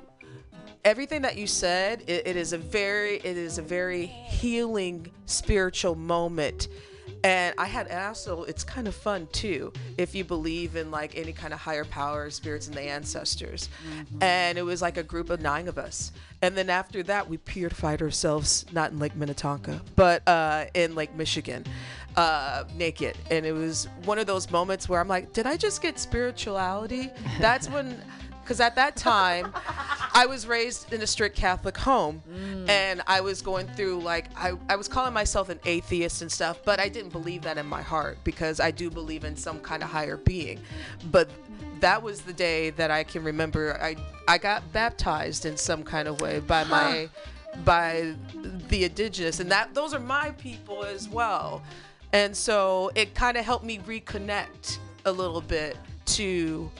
everything that you said it, it is a very it is a very healing spiritual moment. And i had also it's kind of fun too if you believe in like any kind of higher power spirits and the ancestors. And it was like a group of nine of us. And then after that we purified ourselves not in lake minnetonka but uh, in lake michigan uh, naked. And it was one of those moments where i'm like did i just get spirituality? That's when because at that time i was raised in a strict catholic home mm. and i was going through like I, I was calling myself an atheist and stuff but i didn't believe that in my heart because i do believe in some kind of higher being. But that was the day that i can remember i i got baptized in some kind of way by my by the indigenous and that those are my people as well. And so it kind of helped me reconnect a little bit to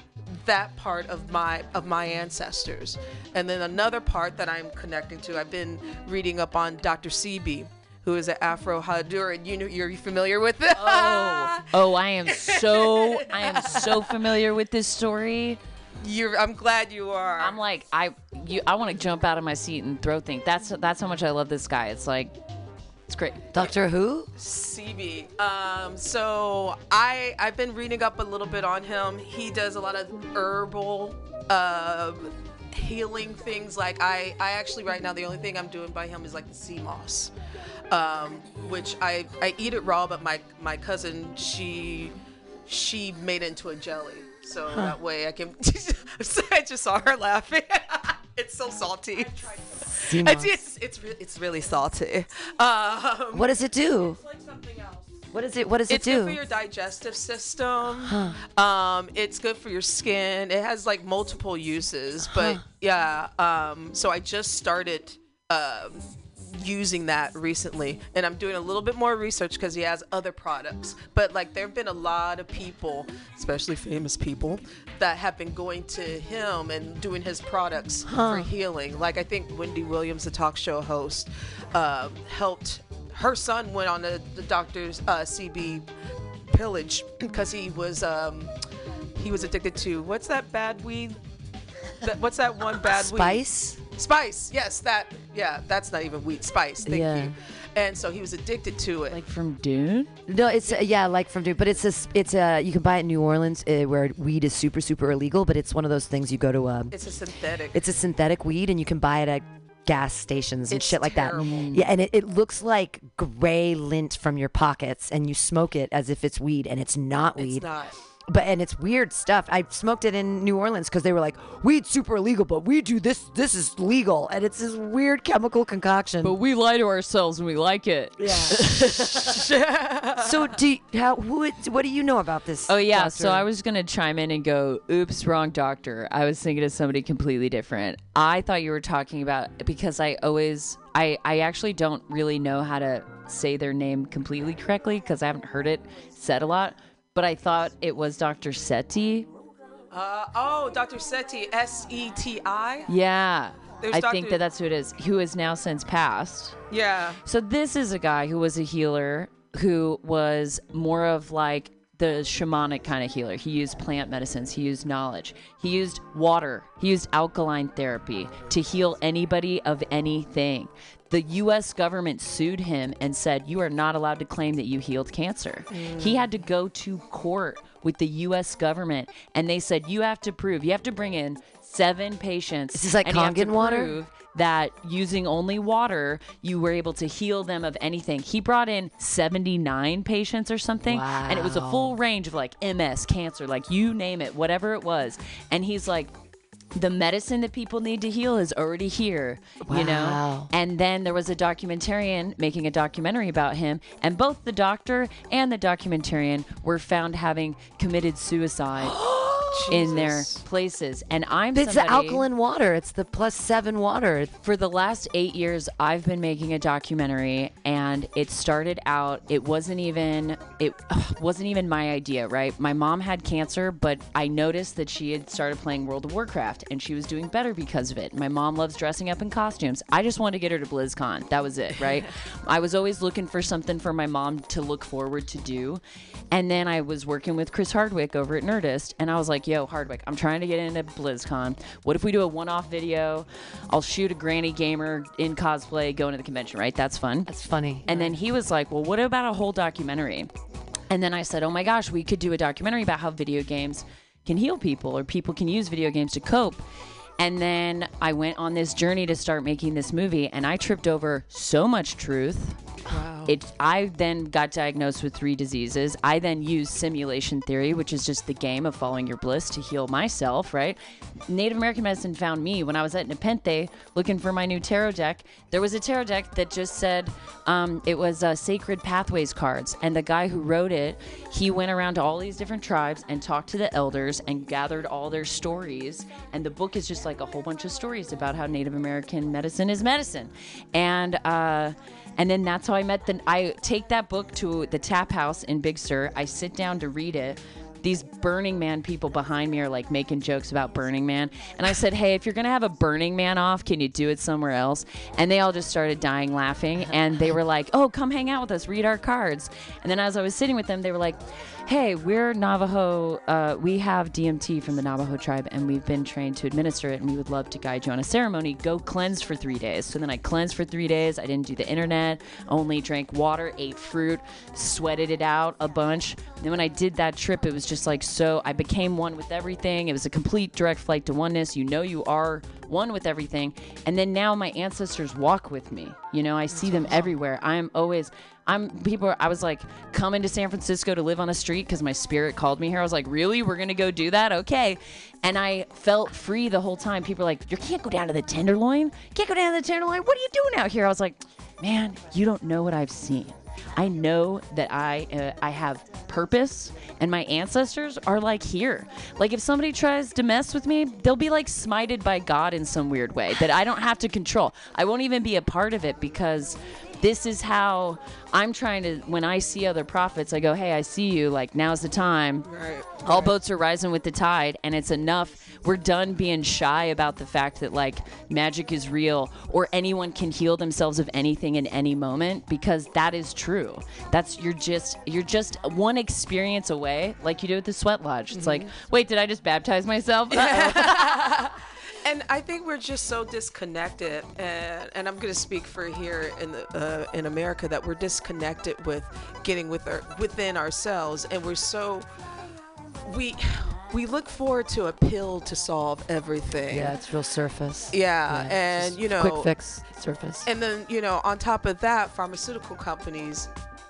that part of my of my ancestors and then another part that i'm connecting to i've been reading up on dr sebi who is an afro honduran you know you're familiar with it Oh, oh, I am so I am so familiar with this story. you're i'm glad you are I'm like I you I want to jump out of my seat and throw things. That's that's how much I love this guy. It's like it's great. Doctor Who? Sebi. Um, so I I've been reading up a little bit on him. He does a lot of herbal uh, healing things. Like I I actually right now the only thing I'm doing by him is like the sea moss, um, which I I eat it raw. But my my cousin she she made it into a jelly. So that way I can. I just saw her laughing. it's so salty. Sea It's moss. it's it's, it's really salty. Um, What does it do? like something else. What is it? What does It's it do? It's good for your digestive system. Um, it's good for your skin. It has like multiple uses, but yeah. Um, so I just started um, using that recently, and I'm doing a little bit more research because he has other products. But like, there have been a lot of people, especially famous people, that have been going to him and doing his products for healing. Like I think Wendy Williams, the talk show host, um, helped. Her son went on the, the doctor's uh, Sebi pillage because he was um, he was addicted to what's that bad weed? That, what's that one bad weed? Spice? Spice. Yes, that. Yeah, that's not even weed. Spice. Thank Yeah. you. And so he was addicted to it. Like from Dune. No, it's uh, yeah, like from Duke, but it's a it's a you can buy it in New Orleans uh, where weed is super super illegal, but it's one of those things you go to a it's a synthetic. it's a synthetic weed and you can buy it at gas stations and It's shit like terrible. that. Yeah, and it, it looks like gray lint from your pockets and you smoke it as if it's weed and it's not weed. it's not. But and it's weird stuff. I smoked it in New Orleans because they were like, "Weed's super illegal, but we do this. This is legal." And it's this weird chemical concoction. But we lie to ourselves and we like it. yeah. so do you, how who what do you know about this? Oh yeah, so? I was gonna chime in and go, "Oops, wrong doctor." I was thinking of somebody completely different. I thought you were talking about because I always, I, I actually don't really know how to say their name completely correctly because I haven't heard it said a lot. But I thought it was Dr. Seti. Uh, oh, Dr. Seti, S E T I. Yeah, There's I think that that's who it is. Who has now since passed. Yeah. So this is a guy who was a healer who was more of like the shamanic kind of healer. He used plant medicines, he used knowledge. He used water, he used alkaline therapy to heal anybody of anything. The US government sued him and said you are not allowed to claim that you healed cancer. He mm. had to go to court with the US government and they said you have to prove, you have to bring in 7 patients. This is like and you have to Kangen water? prove that using only water, you were able to heal them of anything. He brought in 79 patients or something, and it was a full range of like MS, cancer, like you name it, whatever it was. And he's like, the medicine that people need to heal is already here, you know? And then there was a documentarian making a documentary about him, and both the doctor and the documentarian were found having committed suicide in their places. And I'm It's the somebody- alkaline water. It's the plus seven water. for the last eight years i've been making a documentary and it started out it wasn't even it ugh, wasn't even my idea right? My mom had cancer but i noticed that she had started playing world of warcraft and she was doing better because of it. My mom loves dressing up in costumes. I just wanted to get her to blizzcon. That was it right? I was always looking for something for my mom to look forward to do. And then i was working with chris hardwick over at nerdist and i was like yo hardwick i'm trying to get into blizzcon what if we do a one-off video i'll shoot a granny gamer in cosplay going to the convention right that's fun That's funny. and then he was like, Well, what about a whole documentary? And then I said, Oh my gosh, we could do a documentary about how video games can heal people or people can use video games to cope. And then I went on this journey to start making this movie, and I tripped over so much truth. Wow. It. I then got diagnosed with three diseases. I then used simulation theory, which is just the game of following your bliss to heal myself. Right. Native American medicine found me when I was at Nepenthe looking for my new tarot deck. There was a tarot deck that just said um, it was uh, Sacred Pathways cards, and the guy who wrote it, he went around to all these different tribes and talked to the elders and gathered all their stories. And the book is just like a whole bunch of stories about how Native American medicine is medicine, and. Uh, and then that's how I met the. I take that book to the tap house in Big Sur. I sit down to read it. These Burning Man people behind me are like making jokes about Burning Man. And I said, Hey, if you're going to have a Burning Man off, can you do it somewhere else? And they all just started dying laughing. And they were like, Oh, come hang out with us, read our cards. And then as I was sitting with them, they were like, Hey, we're Navajo. Uh, we have DMT from the Navajo tribe, and we've been trained to administer it, and we would love to guide you on a ceremony. Go cleanse for three days. So then I cleansed for three days. I didn't do the internet, only drank water, ate fruit, sweated it out a bunch. And then when I did that trip, it was just like so. I became one with everything. It was a complete direct flight to oneness. You know, you are one with everything. And then now my ancestors walk with me. You know, I see them everywhere. I'm always. I'm people. Are, I was like coming to San Francisco to live on a street because my spirit called me here. I was like, really? We're gonna go do that? Okay. And I felt free the whole time. People are like, you can't go down to the Tenderloin. You can't go down to the Tenderloin. What are you doing out here? I was like, man, you don't know what I've seen. I know that I uh, I have purpose, and my ancestors are like here. Like if somebody tries to mess with me, they'll be like smited by God in some weird way that I don't have to control. I won't even be a part of it because this is how I'm trying to. When I see other prophets, I go, "Hey, I see you. Like now's the time. Right. All boats are rising with the tide, and it's enough. We're done being shy about the fact that like magic is real, or anyone can heal themselves of anything in any moment, because that is true. That's you're just you're just one experience away, like you do at the sweat lodge. It's like, mm-hmm. wait, did I just baptize myself? And I think we're just so disconnected, and, and I'm going to speak for here in the uh, in America that we're disconnected with getting with our within ourselves, and we're so we we look forward to a pill to solve everything. yeah, it's real surface. Yeah, it's and you know, quick fix surface. and then you know, on top of that, pharmaceutical companies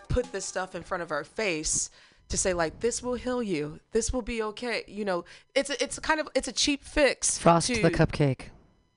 put this stuff in front of our face to say like this will heal you, this will be okay. You know, it's a, it's a kind of it's a cheap fix. Frost to, the cupcake.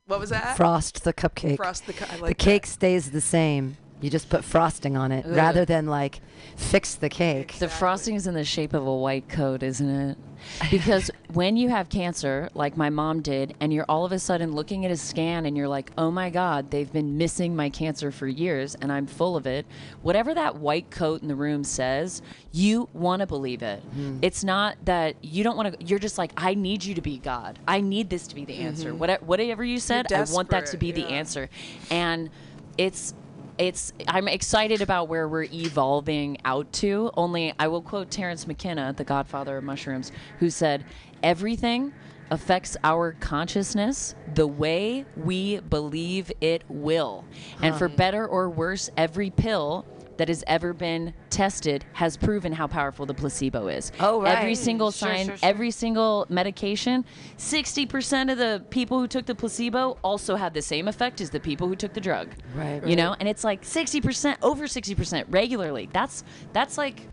What was that? Frost the cupcake. Frost the cu- I the cake that. stays the same. You just put frosting on it rather than like fix the cake. The frosting is in the shape of a white coat, isn't it? Because when you have cancer, like my mom did, and you're all of a sudden looking at a scan and you're like, oh my God, they've been missing my cancer for years and I'm full of it. Whatever that white coat in the room says, you want to believe it. Mm-hmm. It's not that you don't want to, you're just like, I need you to be God. I need this to be the answer. Mm-hmm. Whatever, whatever you said, I want that to be the answer. And it's, it's I'm excited about where we're evolving out to. Only I will quote Terence McKenna, the godfather of mushrooms, who said, "Everything affects our consciousness the way we believe it will. And for better or worse, every pill that has ever been tested has proven how powerful the placebo is. Oh, right. Every single sign, sure, sure. every single medication, 60% of the people who took the placebo also had the same effect as the people who took the drug. Right. You know, and it's like 60%, over 60% regularly. That's that's like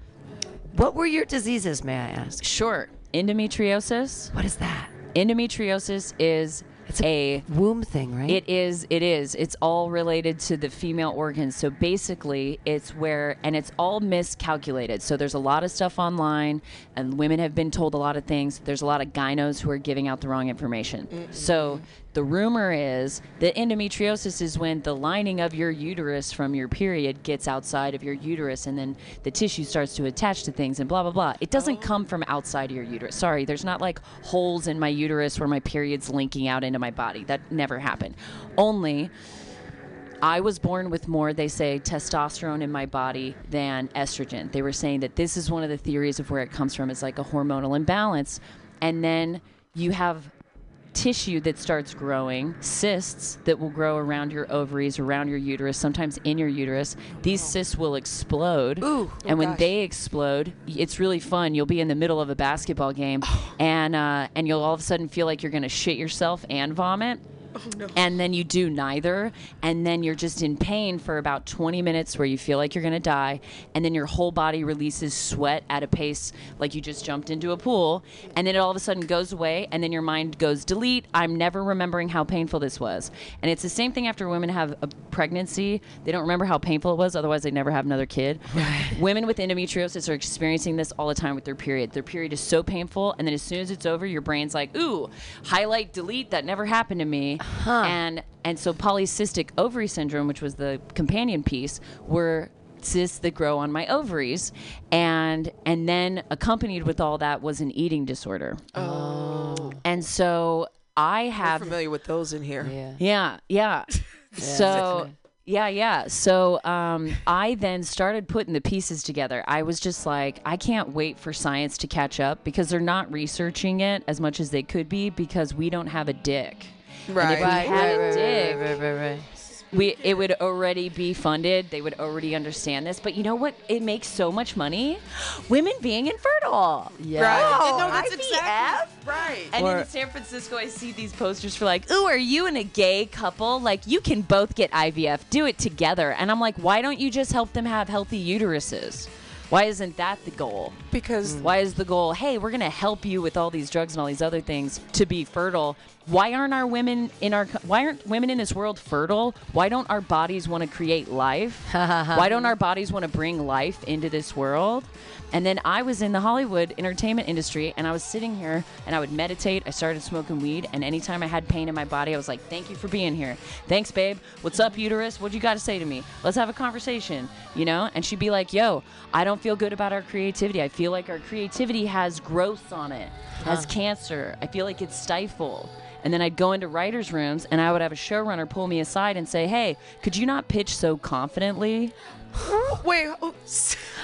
What were your diseases, may I ask? sure. Endometriosis. What is that? Endometriosis is a Womb thing, right? it is. It is. It's all related to the female organs. So basically, it's where, and it's all miscalculated. So there's a lot of stuff online, and women have been told a lot of things. There's a lot of gynos who are giving out the wrong information. Mm-hmm. So the rumor is that endometriosis is when the lining of your uterus from your period gets outside of your uterus, and then the tissue starts to attach to things, and blah blah blah. It doesn't oh. come from outside of your uterus. Sorry, there's not like holes in my uterus where my period's linking out into my body. That never happened. Only I was born with more, they say, testosterone in my body than estrogen. They were saying that this is one of the theories of where it comes from. It's like a hormonal imbalance. And then you have tissue that starts growing, cysts that will grow around your ovaries, around your uterus, sometimes in your uterus. These cysts will explode. Ooh. and Oh, when gosh. they explode, it's really fun. You'll be in the middle of a basketball game, and uh, and you'll all of a sudden feel like you're going to shit yourself and vomit. Oh, and then you do neither, and then you're just in pain for about 20 minutes where you feel like you're gonna die, and then your whole body releases sweat at a pace like you just jumped into a pool, and then it all of a sudden goes away, and then your mind goes delete. I'm never remembering how painful this was. And it's the same thing after women have a pregnancy, they don't remember how painful it was, otherwise they'd never have another kid. Women with endometriosis are experiencing this all the time with their period. Their period is so painful, and then as soon as it's over, your brain's like, ooh, highlight, delete, that never happened to me. And and so polycystic ovary syndrome, which was the companion piece, were cysts that grow on my ovaries, and and then accompanied with all that was an eating disorder. Oh. And so I I'm have familiar with those in here. yeah. yeah, yeah. so yeah, yeah. So um, I then started putting the pieces together. I was just like, I can't wait for science to catch up because they're not researching it as much as they could be because we don't have a dick. Right. And if we Right, had right, a right, right, right, right, right. we it would already be funded. They would already understand this. But you know what? It makes so much money. Women being infertile. Yeah. Right. Oh, no, that's IVF? exactly right. And Or- in San Francisco, I see these posters for like, "Ooh, are you and a gay couple? Like, you can both get IVF. Do it together." And I'm like, "Why don't you just help them have healthy uteruses? Why isn't that the goal? because Why is the goal, hey, we're going to help you with all these drugs and all these other things to be fertile? Why aren't our women in our why aren't women in this world fertile? Why don't our bodies want to create life? why don't our bodies want to bring life into this world? And then I was in the Hollywood entertainment industry and I was sitting here and I would meditate. I started smoking weed and anytime I had pain in my body, I was like, "Thank you for being here. Thanks, babe. What's up, uterus? What you got to say to me? Let's have a conversation." You know? And she'd be like, "Yo, I don't feel good about our creativity. I feel like our creativity has growths on it, has cancer. I feel like it's stifled." And then I'd go into writers' rooms and I would have a showrunner pull me aside and say, "Hey, could you not pitch so confidently? wait,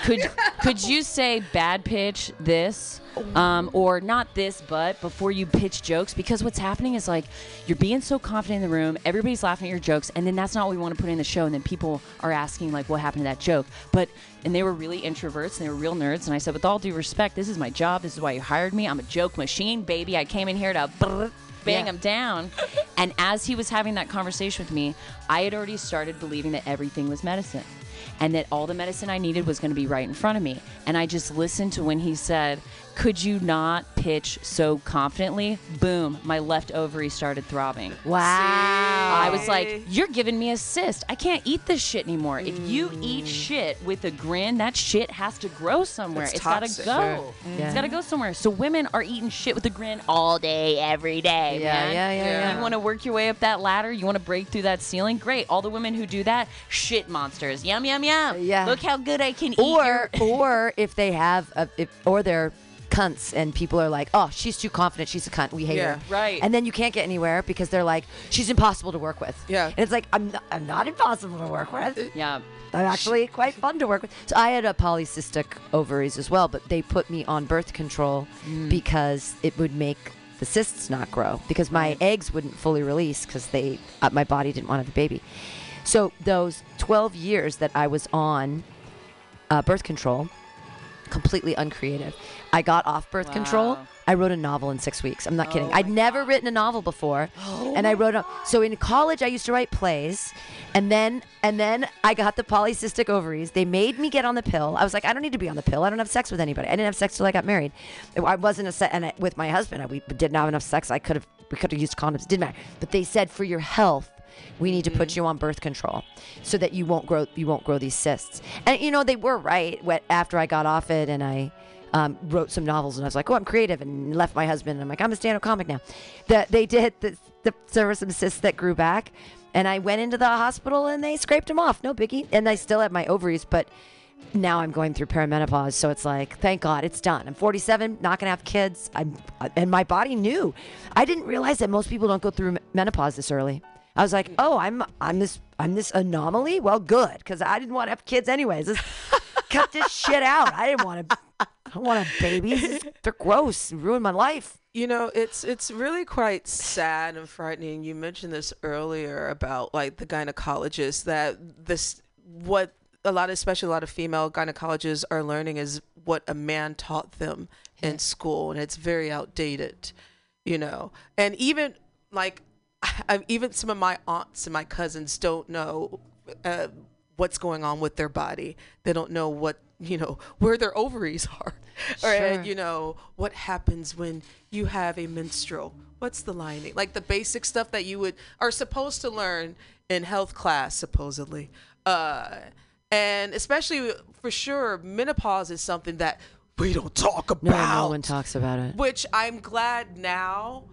Could could you say bad pitch this, um, or not this, but before you pitch jokes? Because what's happening is like you're being so confident in the room, everybody's laughing at your jokes, and then that's not what we want to put in the show. And then people are asking like, what happened to that joke? But and they were really introverts and they were real nerds. And I said, with all due respect, this is my job. This is why you hired me. I'm a joke machine, baby. I came in here to. bang Yeah. him down. and as he was having that conversation with me, I had already started believing that everything was medicine and that all the medicine I needed was going to be right in front of me. And I just listened to when he said, Could you not pitch so confidently? Boom, my left ovary started throbbing. Wow. I was like, You're giving me a cyst. I can't eat this shit anymore. If you eat mm. shit with a grin, that shit has to grow somewhere. It's it's got to go. Sure. Yeah. It's got to go somewhere. So women are eating shit with a grin all day, every day. Yeah, man. yeah, yeah, Yeah. yeah. You want to work your way up that ladder? You want to break through that ceiling? Great. All the women who do that, shit monsters. Yum, yum, yum. Yeah. Look how good I can eat. or or if they have a, if, or they're cunts and people are like oh she's too confident she's a cunt we hate Yeah. her Right. and then you can't get anywhere because they're like she's impossible to work with Yeah. and it's like i'm not, I'm not impossible to work with yeah. I'm actually quite fun to work with. So I had a polycystic ovaries as well, but they put me on birth control because it would make the cysts not grow because my eggs wouldn't fully release because they uh, my body didn't want to have a baby. So those 12 years that I was on uh, birth control, completely uncreative. I got off birth control. I wrote a novel in six weeks. I'm not kidding. Oh I'd never written a novel before, and I wrote. A, so in college, I used to write plays, and then and then I got the polycystic ovaries. They made me get on the pill. I was like, I don't need to be on the pill. I don't have sex with anybody. I didn't have sex till I got married. I wasn't a se- and I, with my husband. I, we didn't have enough sex. I could have we could have used condoms. Didn't matter. But they said for your health, we need to put you on birth control so that you won't grow you won't grow these cysts. And you know they were right. What after I got off it and I um, wrote some novels and I was like, oh, I'm creative and left my husband and I'm like, I'm a stand-up comic now. That they did. The, the, there were some cysts that grew back, and I went into the hospital and they scraped them off. No biggie. And I still have my ovaries, but now I'm going through perimenopause, so it's like, thank God it's done. I'm 47, not gonna have kids. I'm, and my body knew. I didn't realize that most people don't go through menopause this early. I was like, oh, I'm I'm this I'm this anomaly. Well, good, because I didn't want to have kids anyways. Just cut this shit out. I didn't want to. I don't want to have babies. They're gross. Ruin my life. You know, it's it's really quite sad and frightening. You mentioned this earlier about like the gynecologist that this what a lot of especially a lot of female gynecologists are learning is what a man taught them in school and it's very outdated, you know. And even like I, even some of my aunts and my cousins don't know uh, what's going on with their body. They don't know what you know where their ovaries are, or Sure. you know what happens when you have a menstrual. What's the lining? Like the basic stuff that you would are supposed to learn in health class, supposedly. Uh, and especially for sure, menopause is something that we don't talk about No, no one talks about it. which I'm glad now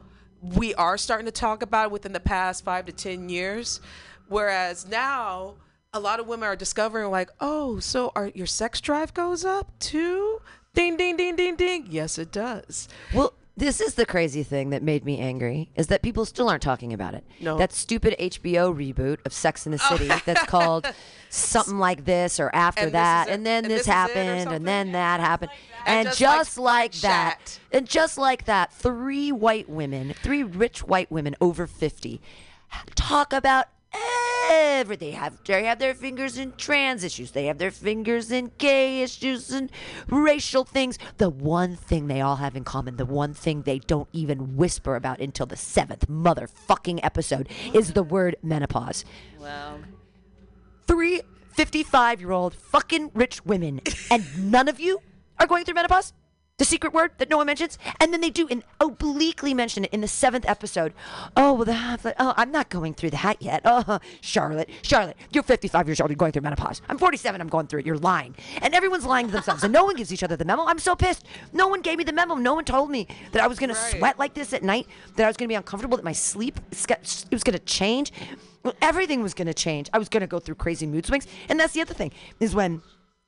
we are starting to talk about within the past five to ten years. Whereas now a lot of women are discovering like, oh, so are your sex drive goes up too? Ding ding ding ding ding. Yes, it does. Well, this is the crazy thing that made me angry is that people still aren't talking about it. No. That stupid HBO reboot of Sex in the oh. City that's called something like this or after And that, and then and this, this is it or happened, and then that happened, And and, just like just like, that, chat. and just like that, three white women, three rich white women over fifty, talk about everything. They have they have their fingers in trans issues. They have their fingers in gay issues and racial things. The one thing they all have in common, the one thing they don't even whisper about until the seventh motherfucking episode, is the word menopause. Well, Three 55 year old fucking rich women, and none of you are going through menopause? The secret word that no one mentions, and then they do and obliquely mention it in the seventh episode. Oh well, the, oh, I'm not going through that yet. Oh, Charlotte, Charlotte, you're 55 years old. You're going through menopause. I'm 47. I'm going through it. You're lying, and everyone's lying to themselves, and no one gives each other the memo. I'm so pissed. No one gave me the memo. No one told me that I was gonna sweat like this at night. That I was gonna be uncomfortable. That my sleep it was gonna change. Everything was gonna change. I was gonna go through crazy mood swings, and that's the other thing is when.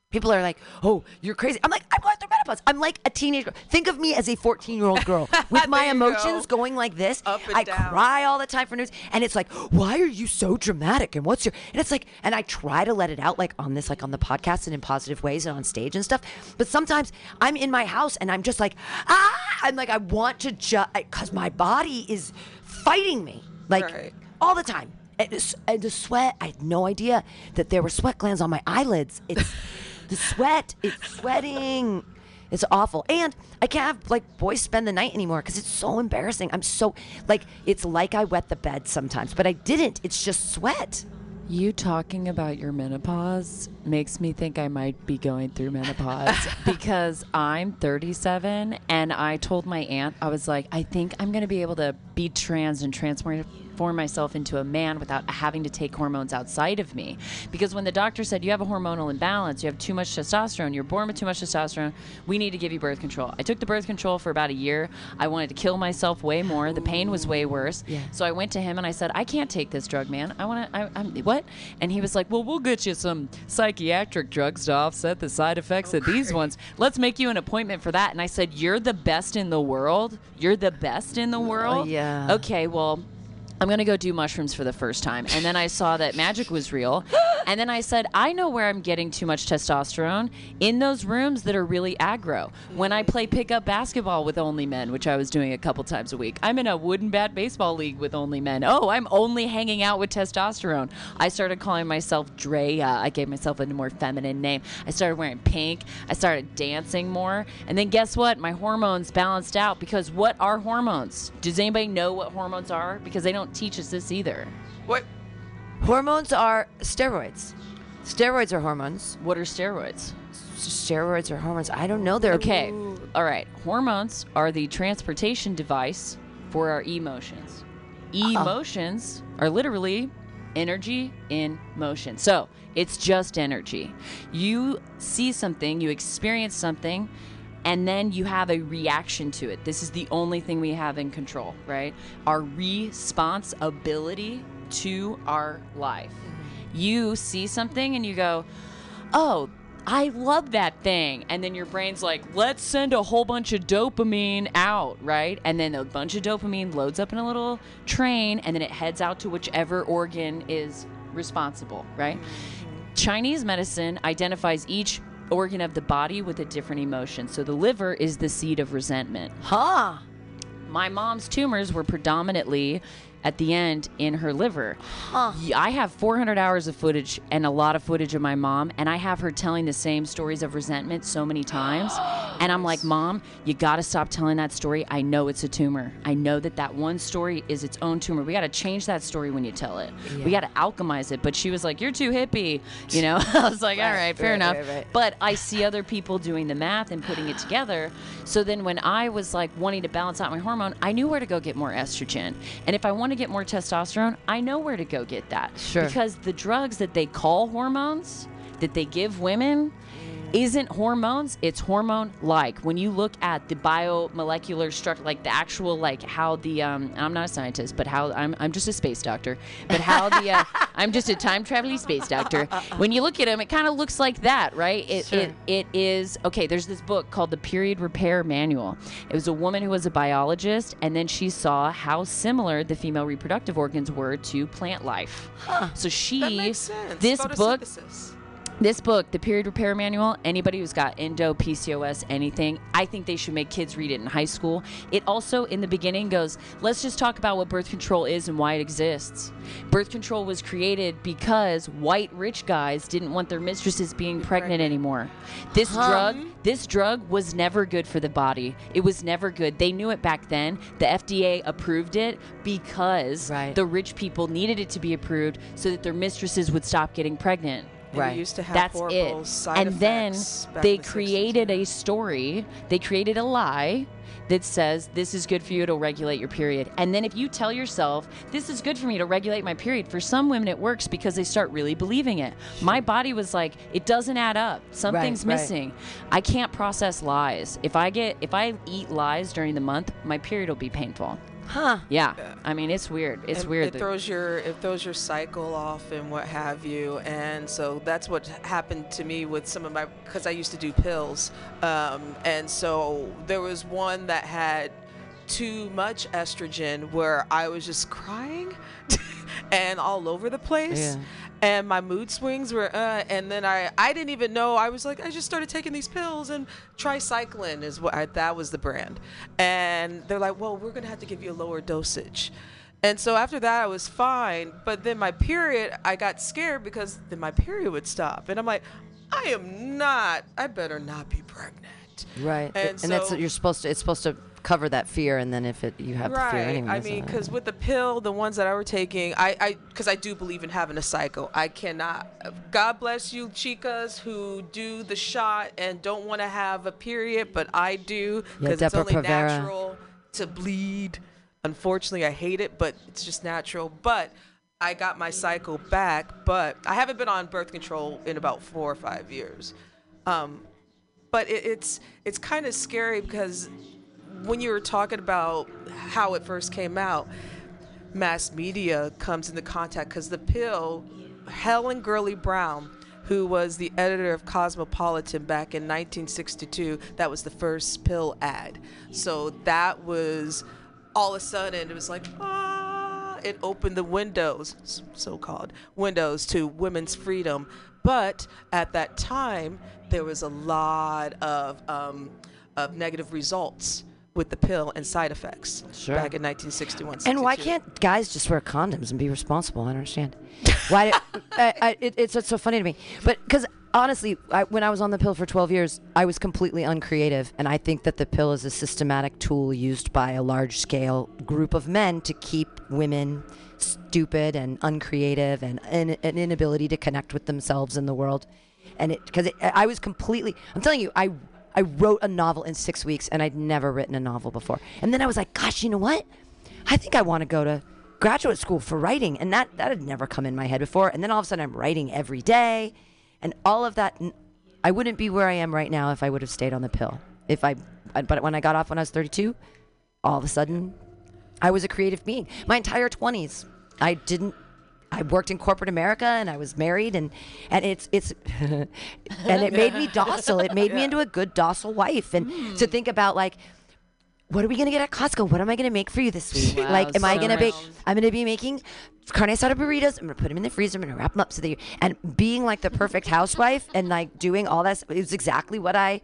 People are like, "Oh, you're crazy." I'm like, "I'm going through menopause. I'm like a teenage girl. Think of me as a 14 year old girl with my emotions go. going like this. Up and I down. cry all the time for news, and it's like, "Why are you so dramatic?" And what's your? And it's like, and I try to let it out like on this, like on the podcast and in positive ways and on stage and stuff. But sometimes I'm in my house and I'm just like, ah, I'm like, I want to just because my body is fighting me like Right. all the time. And the sweat, I had no idea that there were sweat glands on my eyelids. It's the sweat, it's sweating. It's awful. And I can't have like boys spend the night anymore because it's so embarrassing. I'm so like it's like I wet the bed sometimes, but I didn't. It's just sweat. you talking about your menopause makes me think I might be going through menopause because I'm 37 and I told my aunt, I was like, I think I'm going to be able to be trans and transform myself into a man without having to take hormones outside of me. Because when the doctor said, You have a hormonal imbalance, you have too much testosterone, you're born with too much testosterone, we need to give you birth control. I took the birth control for about a year. I wanted to kill myself way more. The pain was way worse. Yeah. So I went to him and I said, I can't take this drug, man. I want to, I'm, what? And he was like, Well, we'll get you some psychiatric drugs to offset the side effects of these ones. Let's make you an appointment for that. And I said, You're the best in the world. You're the best in the oh, world. yeah. Okay, well, I'm going to go do mushrooms for the first time. And then I saw that magic was real. And then I said, I know where I'm getting too much testosterone in those rooms that are really aggro. When I play pickup basketball with only men, which I was doing a couple times a week, I'm in a wooden bat baseball league with only men. Oh, I'm only hanging out with testosterone. I started calling myself Drea. I gave myself a more feminine name. I started wearing pink. I started dancing more. And then guess what? My hormones balanced out because what are hormones? Does anybody know what hormones are? Because they don't teach us this either. What? Hormones are steroids. Steroids are hormones. What are steroids? Steroids are hormones. I don't know. They're Okay. All right. Hormones are the transportation device for our emotions. Emotions are literally energy in motion. So it's just energy. You see something, you experience something, and then you have a reaction to it. This is the only thing we have in control, right? Our responsibility to our life. Mm-hmm. You see something and you go, oh, I love that thing. And then your brain's like, let's send a whole bunch of dopamine out, right? And then a bunch of dopamine loads up in a little train and then it heads out to whichever organ is responsible, right? Chinese medicine identifies each organ of the body with a different emotion. So the liver is the seat of resentment. Huh. My mom's tumors were predominantly at the end in her liver. I have 400 hours of footage and a lot of footage of my mom, and I have her telling the same stories of resentment so many times. and I'm like, Mom, you got to stop telling that story. I know it's a tumor. I know that that one story is its own tumor. We got to change that story when you tell it. We got to alchemize it. But she was like, You're too hippie. You know, I was like, All Right, fair right, enough. right. But I see other people doing the math and putting it together. So then when I was like wanting to balance out my hormone, I knew where to go get more estrogen. And if I want to get more testosterone, I know where to go get that. Sure. Because the drugs that they call hormones that they give women isn't hormones it's hormone like when you look at the biomolecular structure like the actual like how the um i'm not a scientist but how i'm, I'm just a space doctor but how the uh, i'm just a time traveling space doctor when you look at them it kind of looks like that right it, Sure. it it is okay there's this book called the period repair manual it was a woman who was a biologist and then she saw how similar the female reproductive organs were to plant life so she That makes sense. this book. This book, The Period Repair Manual, anybody who's got endo, PCOS, anything, I think they should make kids read it in high school. It also, in the beginning, goes, let's just talk about what birth control is and why it exists. Birth control was created because white rich guys didn't want their mistresses being pregnant anymore. This drug, this drug was never good for the body. It was never good. They knew it back then. The FDA approved it because Right. the rich people needed it to be approved so that their mistresses would stop getting pregnant. Right. We used to have That's horrible it. side And then they the 60s. created a story, they created a lie that says this is good for you to regulate your period. And then if you tell yourself, this is good for me to regulate my period, for some women it works because they start really believing it. My body was like, it doesn't add up. Something's right. missing. I can't process lies. If I get if I eat lies during the month, my period will be painful. Huh. Yeah. I mean, it's weird. It's And weird. It throws your it throws your cycle off and what have you, and so that's what happened to me with some of my because I used to do pills, um, and so there was one that had too much estrogen where I was just crying and all over the place. Yeah. And my mood swings were, uh, and then I, I didn't even know. I was like, I just started taking these pills, and Tri-Cyclen is what I, that was the brand. And they're like, well, we're gonna have to give you a lower dosage. And so after that, I was fine. But then my period, I got scared because then my period would stop, and I'm like, I am not. I better not be pregnant. Right. And, that's so- what you're supposed to. It's supposed to cover that fear, and then if it you have the fear anyway. I mean, because with the pill, the ones that I were taking, I, I, because I do believe in having a cycle. I cannot. God bless you, chicas who do the shot and don't want to have a period, but I do Yeah, because it's only Depo-Provera. natural to bleed. Unfortunately, I hate it, but it's just natural. But I got my cycle back, but I haven't been on birth control in about four or five years. Um, but it, it's it's kind of scary because when you were talking about how it first came out, mass media comes into contact because the pill, Helen Gurley Brown, who was the editor of Cosmopolitan back in 1962, that was the first pill ad. So that was all of a sudden it was like ah, it opened the windows, so-called windows to women's freedom. But at that time, there was a lot of um, of negative results with the pill and side effects Sure. back in 1961. And why can't guys just wear condoms and be responsible? I don't understand. Why? I, I, it, it's, it's so funny to me. But because honestly, I, when I was on the pill for 12 years, I was completely uncreative, and I think that the pill is a systematic tool used by a large-scale group of men to keep women stupid and uncreative and an, an inability to connect with themselves in the world. And it because I was completely. I'm telling you, I I wrote a novel in six weeks, and I'd never written a novel before. And then I was like, gosh, you know what? I think I want to go to graduate school for writing, and that that had never come in my head before. And then all of a sudden, I'm writing every day, and all of that. I wouldn't be where I am right now if I would have stayed on the pill. If I, but when I got off when I was 32, all of a sudden, I was a creative being. My entire 20s, I didn't. I worked in corporate America and I was married and and it's it's and it made me docile. It made me into a good docile wife. And to hmm. think about like what are we gonna get at Costco? What am I gonna make for you this week? Wow, like, am I gonna be? I'm gonna be making carne asada burritos. I'm gonna put them in the freezer. I'm gonna wrap them up so that you and being like the perfect housewife and like doing all that. It was exactly what I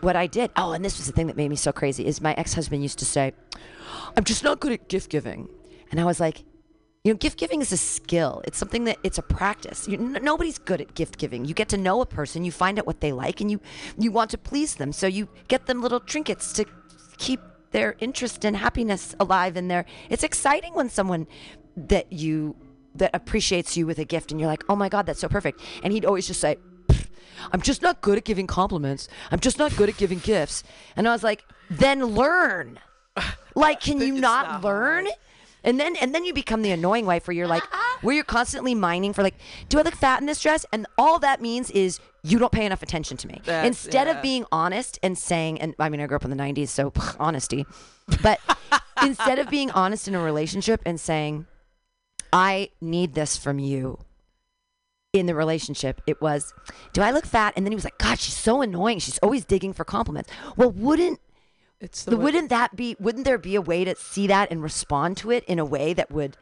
what I did. Oh, and this was the thing that made me so crazy is my ex husband used to say, "I'm just not good at gift giving," and I was like. You know, gift giving is a skill. It's something that it's a practice. You, n- nobody's good at gift giving. You get to know a person, you find out what they like, and you you want to please them. So you get them little trinkets to keep their interest and happiness alive in there. It's exciting when someone that you that appreciates you with a gift, and you're like, oh my god, that's so perfect. And he'd always just say, I'm just not good at giving compliments. I'm just not good at giving gifts. And I was like, then learn. Like, can you not, not learn? And then and then you become the annoying wife where you're like, uh-huh. where you're constantly mining for like, do I look fat in this dress? And all that means is you don't pay enough attention to me. That's- Instead yeah. of being honest and saying, and I mean, I grew up in the '90s, so pff, honesty. But instead of being honest in a relationship and saying, I need this from you in the relationship, it was, do I look fat? And then he was like, God, she's so annoying. She's always digging for compliments. Well, wouldn't It's the way- wouldn't that be wouldn't there be a way to see that and respond to it in a way that would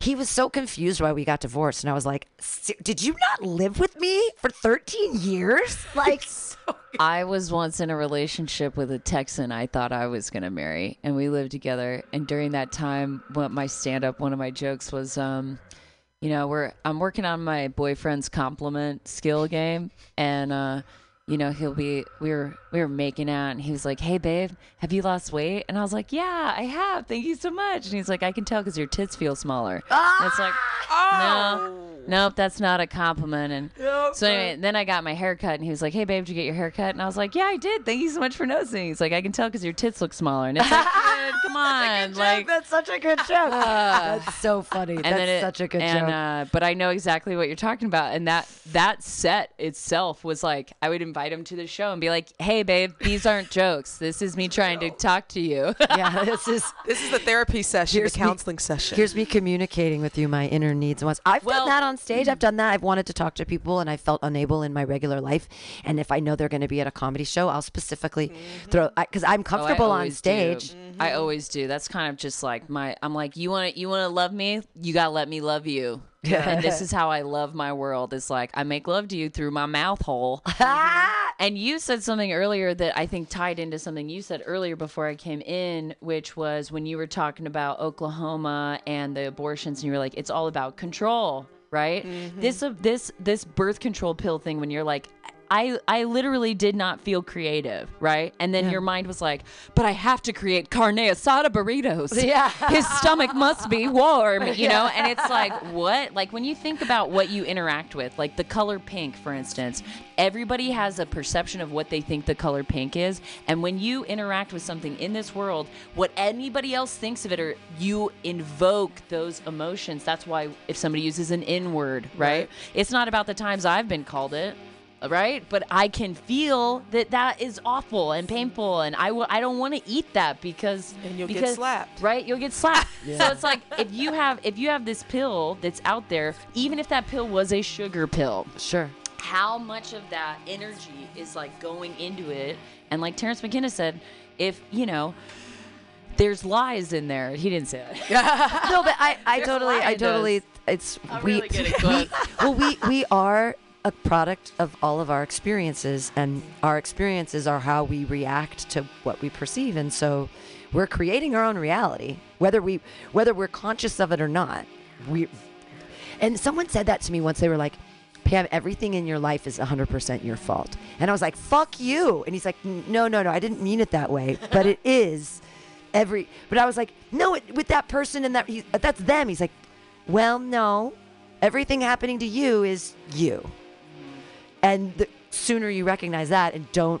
he was so confused why we got divorced and i was like "Se- did you not live with me for 13 years like I was once in a relationship with a Texan I thought I was going to marry, and we lived together. And during that time, what my stand up, one of my jokes was, um, you know, we're I'm working on my boyfriend's compliment skill game, and uh, you know, he'll be we were we were making out, and he was like, "Hey, babe, have you lost weight?" And I was like, "Yeah, I have. Thank you so much." And he's like, "I can tell because your tits feel smaller." And it's like, ah! "Oh." no, nope, that's not a compliment. And so anyway, then I got my hair cut, and he was like, "Hey, babe, did you get your hair cut?" And I was like, "Yeah, I did. Thank you so much for noticing." He's like, "I can tell because your tits look smaller." And it's like, "Dude, come on, like. that's such a good joke that's so funny And that's it, such a good and, joke Uh, but I know exactly what you're talking about, and that that set itself was like I would invite him to the show and be like, "Hey, babe, these aren't jokes. This is me trying to talk to you." yeah this is This is the therapy session, Here's the me- counseling session. Here's me communicating with you my inner needs and wants. I've Well- done that on stage. I've done that. I've wanted to talk to people and I felt unable in my regular life. And if I know they're going to be at a comedy show, I'll specifically throw because I'm Oh, comfortable on always do. Mm-hmm. stage. I always do. That's kind of just like my. I'm like, you want to, you want to love me? You gotta let me love you. Yeah. And this is how I love my world. It's like I make love to you through my mouth hole. And you said something earlier that I think tied into something you said earlier before I came in, which was when you were talking about Oklahoma and the abortions, and you were like, it's all about control, right? Mm-hmm. This of this this birth control pill thing, when you're like. I, I literally did not feel creative, right? And then your mind was like, but I have to create carne asada burritos. Yeah. His stomach must be warm, you know? And it's like, what? Like when you think about what you interact with, like the color pink, for instance, everybody has a perception of what they think the color pink is. And when you interact with something in this world, what anybody else thinks of it or you invoke those emotions. That's why if somebody uses an N word, right? Right. It's not about the times I've been called it. Right, but I can feel that that is awful and painful, and I. I don't want to eat that because And you'll get slapped. Right, you'll get slapped. So it's like if you have if you have this pill that's out there, even if that pill was a sugar pill, Sure. how much of that energy is like going into it? And like Terence McKenna said, if you know, there's lies in there. He didn't say that. no, but I, I totally, I lying to us. totally, it's I'm we, really good at quotes. well, we we are a product of all of our experiences, and our experiences are how we react to what we perceive, and so we're creating our own reality, whether we whether we're conscious of it or not. We, and someone said that to me once. They were like. Pam, everything in your life is 100% your fault. And I was like, fuck you. And he's like, no, no, no, I didn't mean it that way, but it is every but i was like no it, with that person and that he's that's them he's like well no everything happening to you is you and the sooner you recognize that and don't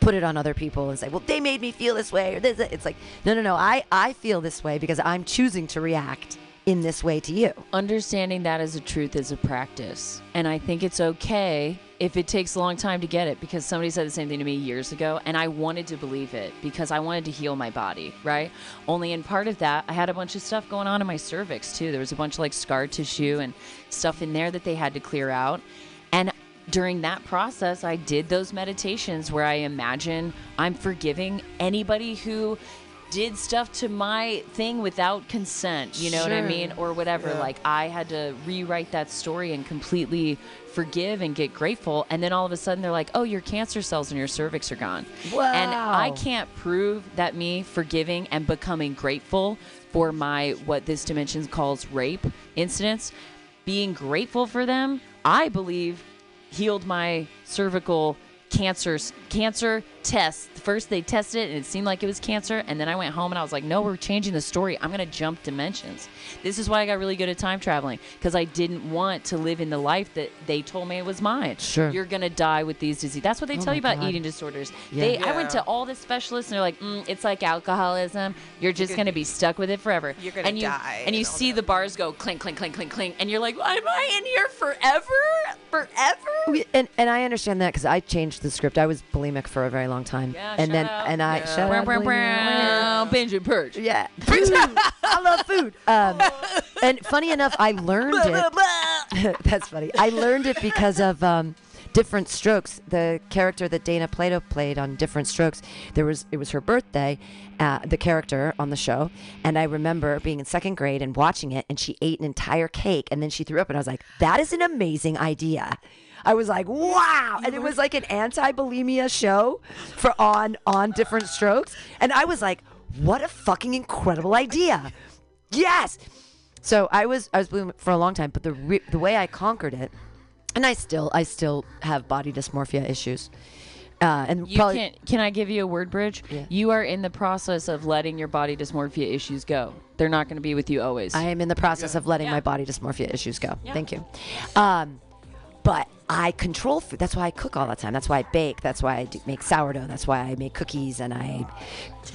put it on other people and say, well, they made me feel this way or this. It's like, no, no, no. I, I feel this way because I'm choosing to react in this way to you. Understanding that as a truth is a practice. And I think it's okay if it takes a long time to get it because somebody said the same thing to me years ago and I wanted to believe it because I wanted to heal my body, right? Only in part of that, I had a bunch of stuff going on in my cervix too. There was a bunch of like scar tissue and stuff in there that they had to clear out. During that process, I did those meditations where I imagine I'm forgiving anybody who did stuff to my thing without consent, you know what I mean? Or whatever. Yeah. Like I had to rewrite that story and completely forgive and get grateful. And then all of a sudden they're like, oh, your cancer cells in your cervix are gone. Wow. And I can't prove that me forgiving and becoming grateful for my, what this dimension calls rape incidents, being grateful for them, I believe healed my cervical cancer cancer test. First they tested it and it seemed like it was cancer, and then I went home and I was like, no, we're changing the story. I'm gonna jump dimensions. This is why I got really good at time traveling because I didn't want to live in the life that they told me it was mine. Sure. you're gonna die with these diseases. That's what they Oh tell my you about God. eating disorders. Yeah. They, I went to all the specialists and they're like, mm, it's like alcoholism. You're just gonna be stuck with it forever. You're gonna and you, die And you and see that. the bars go clink, clink, clink, clink, clink, and you're like, why am I in here forever? Forever? And and I understand that because I changed the script. I was bulimic for a very long time, Yeah, and then out. and I Yeah. shout out Brown, brown, brown. Binge and purge. Yeah, food. I love food. Um, and funny enough, I learned it. That's funny. I learned it because of um, Diff'rent Strokes. The character that Dana Plato played on Diff'rent Strokes. There was it was her birthday. Uh, the character on the show, and I remember being in second grade and watching it, and she ate an entire cake, and then she threw up, and I was like, "That is an amazing idea." I was like, "Wow!" And it was like an anti-bulimia show for on on Diff'rent Strokes, and I was like, "What a fucking incredible idea!" Yes. So I was I was bulimic for a long time, but the re- the way I conquered it, and I still I still have body dysmorphia issues, uh, and You probably can can I give you a word bridge? Yeah. You are in the process of letting your body dysmorphia issues go. They're not going to be with you always. I am in the process of letting Yeah. my body dysmorphia issues go. Yeah. Thank you. Um, but I control food. That's why I cook all the time. That's why I bake. That's why I do, make sourdough. That's why I make cookies and I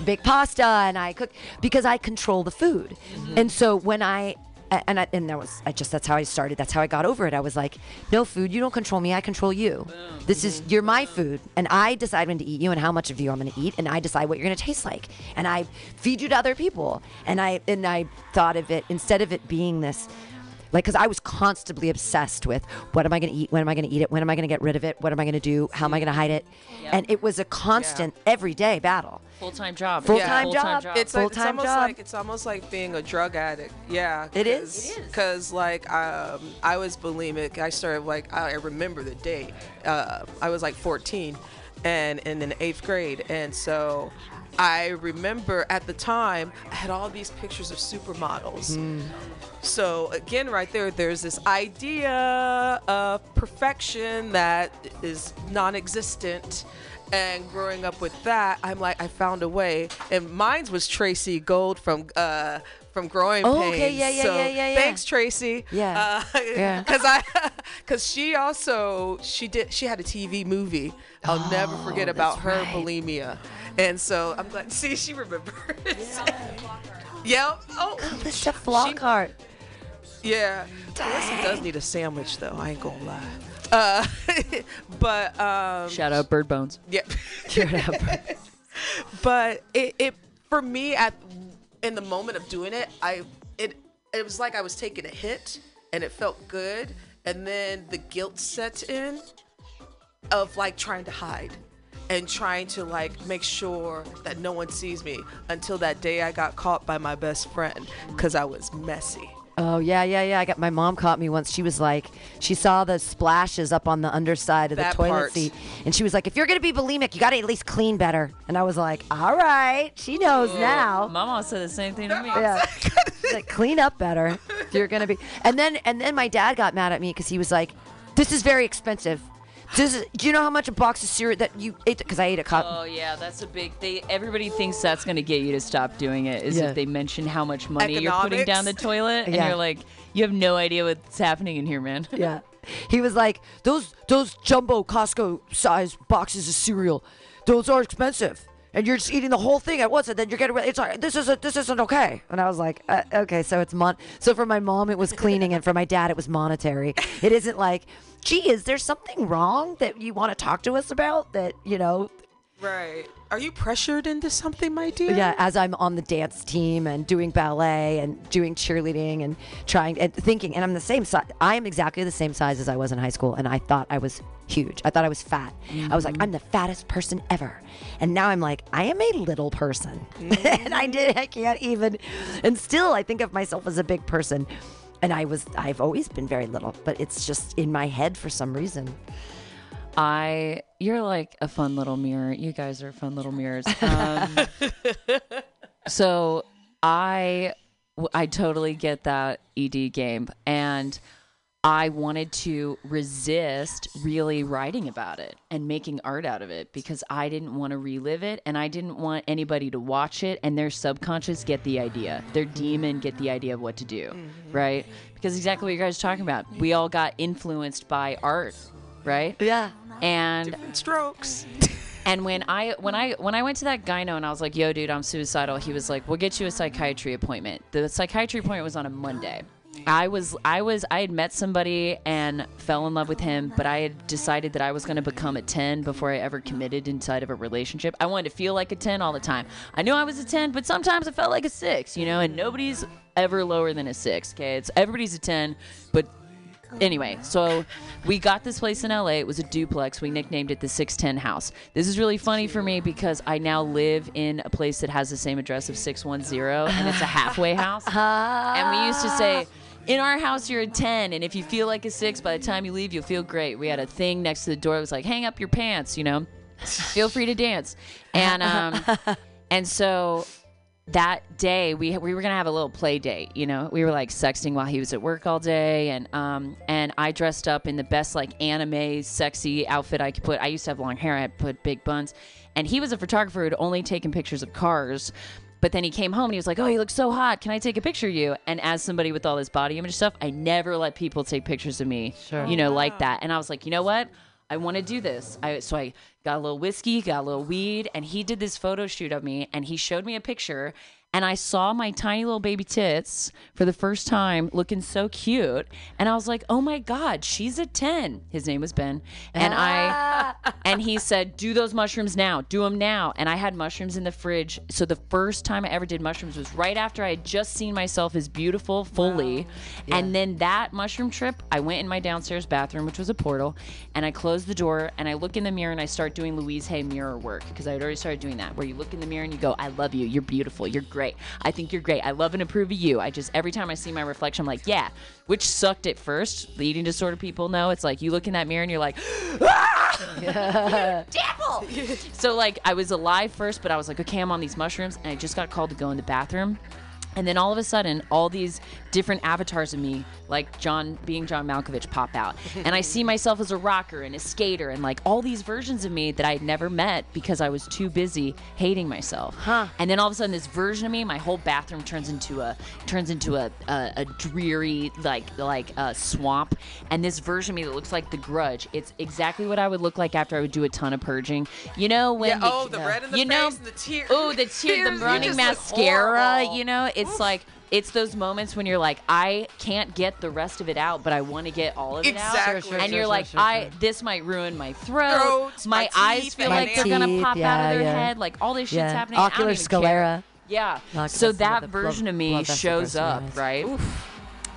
bake pasta and I cook because I control the food. Mm-hmm. And so when I and I, and that was I just that's how I started. That's how I got over it. I was like, no food, you don't control me. I control you. This is mm-hmm. you're my food, and I decide when to eat you and how much of you I'm going to eat, and I decide what you're going to taste like, and I feed you to other people. And I and I thought of it instead of it being this like because i was constantly obsessed with what am i going to eat when am i going to eat it when am i going to get rid of it what am i going to do how am i going to hide it and it was a constant everyday battle Full time job. Full-time Full-time job. It's, like, it's almost job. like it's almost like being a drug addict. Yeah, It is. It is. Because like um, I was bulimic. I started like I I remember the day. Uh, I was like 14, and and in eighth grade, and so. I remember at the time I had all these pictures of supermodels. So again, right there, there's this idea of perfection that is non-existent. And growing up with that, I'm like, I found a way. And mine was Tracey Gold from uh, from Growing Oh, Pains. okay, yeah, yeah, so yeah, yeah, yeah. Thanks, Tracy. Yeah. Uh, Yeah. Cause I, cause she also she did she had a TV movie. I'll never forget about her Oh, right. bulimia, and so I'm glad. See, she remembers. Yeah. Oh. Mr. Flockhart. Yeah. Melissa does need a sandwich though. I ain't gonna lie. Uh, but um, Shout out Bird Bones. Yep. Yeah. but it, it for me at in the moment of doing it, I it it was like I was taking a hit and it felt good, and then the guilt set in of like trying to hide and trying to like make sure that no one sees me until that day I got caught by my best friend because I was messy. Oh yeah, yeah, yeah. I got my mom caught me once. She was like, she saw the splashes up on the underside of the toilet part. seat, and she was like, "If you're gonna be bulimic, you gotta at least clean better." And I was like, "All right, she knows now." Mama said the same thing to me. Yeah, She's like clean up better. If you're gonna be, and then and then my dad got mad at me because he was like, "This is very expensive. This is, do you know how much a box of cereal that you ate? Because I ate a cup. Oh yeah, that's a big. They everybody thinks that's going to get you to stop doing it. Is Yeah. if they mention how much money you're putting down the toilet, and Yeah. you're like, you have no idea what's happening in here, man. Yeah. He was like, those those jumbo Costco size boxes of cereal, those are expensive. And you're just eating the whole thing at once, and then you're getting. It's like This isn't. This isn't okay. And I was like, uh, okay, so it's mon. So for my mom, it was cleaning, and for my dad, it was monetary. It isn't like, gee, is there something wrong that you want to talk to us about? That you know, Right. Are you pressured into something, my dear? yeah, as I'm on the dance team and doing ballet and doing cheerleading and trying and thinking, and I'm the same size. I am exactly the same size as I was in high school, and I thought I was huge. I thought I was fat. I was like, mm-hmm. I'm the fattest person ever, and now I'm like, I am a little person, and I mm-hmm. did. I can't even, and still, I think of myself as a big person. And I was, I've always been very little, but it's just in my head for some reason. I you're like a fun little mirror. You guys are fun little mirrors. Um, so I I totally get that ED game and I wanted to resist really writing about it and making art out of it because I didn't want to relive it and I didn't want anybody to watch it and their subconscious get the idea. Their demon get the idea of what to do, mm-hmm. right? Because exactly what you guys are talking about. We all got influenced by art, right? Yeah. And Diff'rent Strokes. and when I when I when I went to that gyno and I was like, "Yo, dude, I'm suicidal," he was like, "We'll get you a psychiatry appointment." The psychiatry appointment was on a Monday. I was I was I had met somebody and fell in love with him, but I had decided that I was going to become a 10 before I ever committed inside of a relationship. I wanted to feel like a 10 all the time. I knew I was a 10, but sometimes I felt like a 6, you know, and nobody's ever lower than a 6, okay? It's everybody's a 10, but anyway, so we got this place in LA. It was a duplex. We nicknamed it the 610 house. This is really funny for me because I now live in a place that has the same address of 610 and it's a halfway house. Ah. and we used to say, in our house, you're a 10, and if you feel like a 6, by the time you leave, you'll feel great. We had a thing next to the door. It was like, hang up your pants, you know? Feel free to dance. And, um, and so that day we we were gonna have a little play date you know we were like sexting while he was at work all day and um and i dressed up in the best like anime sexy outfit i could put i used to have long hair i had put big buns and he was a photographer who'd only taken pictures of cars but then he came home and he was like, "Oh, you look so hot. Can I take a picture of you?" And as somebody with all this body image stuff, I never let people take pictures of me, Sure. you know, oh, like that. And I was like, you know what? I want to do this. I so I got a little whiskey, got a little weed, and he did this photo shoot of me and he showed me a picture and I saw my tiny little baby tits for the first time looking so cute and I was like, "Oh my god, she's a 10." His name was Ben. And I ah. and he said, "Do those mushrooms now. Do them now." And I had mushrooms in the fridge. So the first time I ever did mushrooms was right after I had just seen myself as beautiful fully. And then that mushroom trip, I went in my downstairs bathroom, which was a portal, and I closed the door and I look in the mirror and I start doing Louise Hay mirror work because I had already started doing that, where you look in the mirror and you go, "I love you. You're beautiful. You're great. I think you're great. I love and approve of you." I just every time I see my reflection, I'm like, "Yeah," which sucked at first. The eating disorder people know it's like you look in that mirror and you're like, devil. so like I was alive first, but I was like, okay, I'm on these mushrooms, and I just got called to go in the bathroom. And then all of a sudden, all these different avatars of me, like John being John Malkovich, pop out. and I see myself as a rocker and a skater and like all these versions of me that I had never met because I was too busy hating myself. Huh. And then all of a sudden, this version of me, my whole bathroom turns into a turns into a a, a dreary like like a swamp. And this version of me that looks like the Grudge, it's exactly what I would look like after I would do a ton of purging. You know when Yeah, the- oh, the red in the you know, and the tears. Oh, the tear, Tears, the running mascara. You know, it's like it's those moments when you're like, I can't get the rest of it out, but I want to get all of it out. Sure, sure, and sure, you're sure, like, sure, I sure. this might ruin my throat. Throat, my, my eyes feel my like they're gonna teeth, pop out of their yeah. head. Like all this shit's Yeah. happening. and Ocular even care. sclera. Yeah. Like, so that version blood- of me shows burst in your up, eyes. right?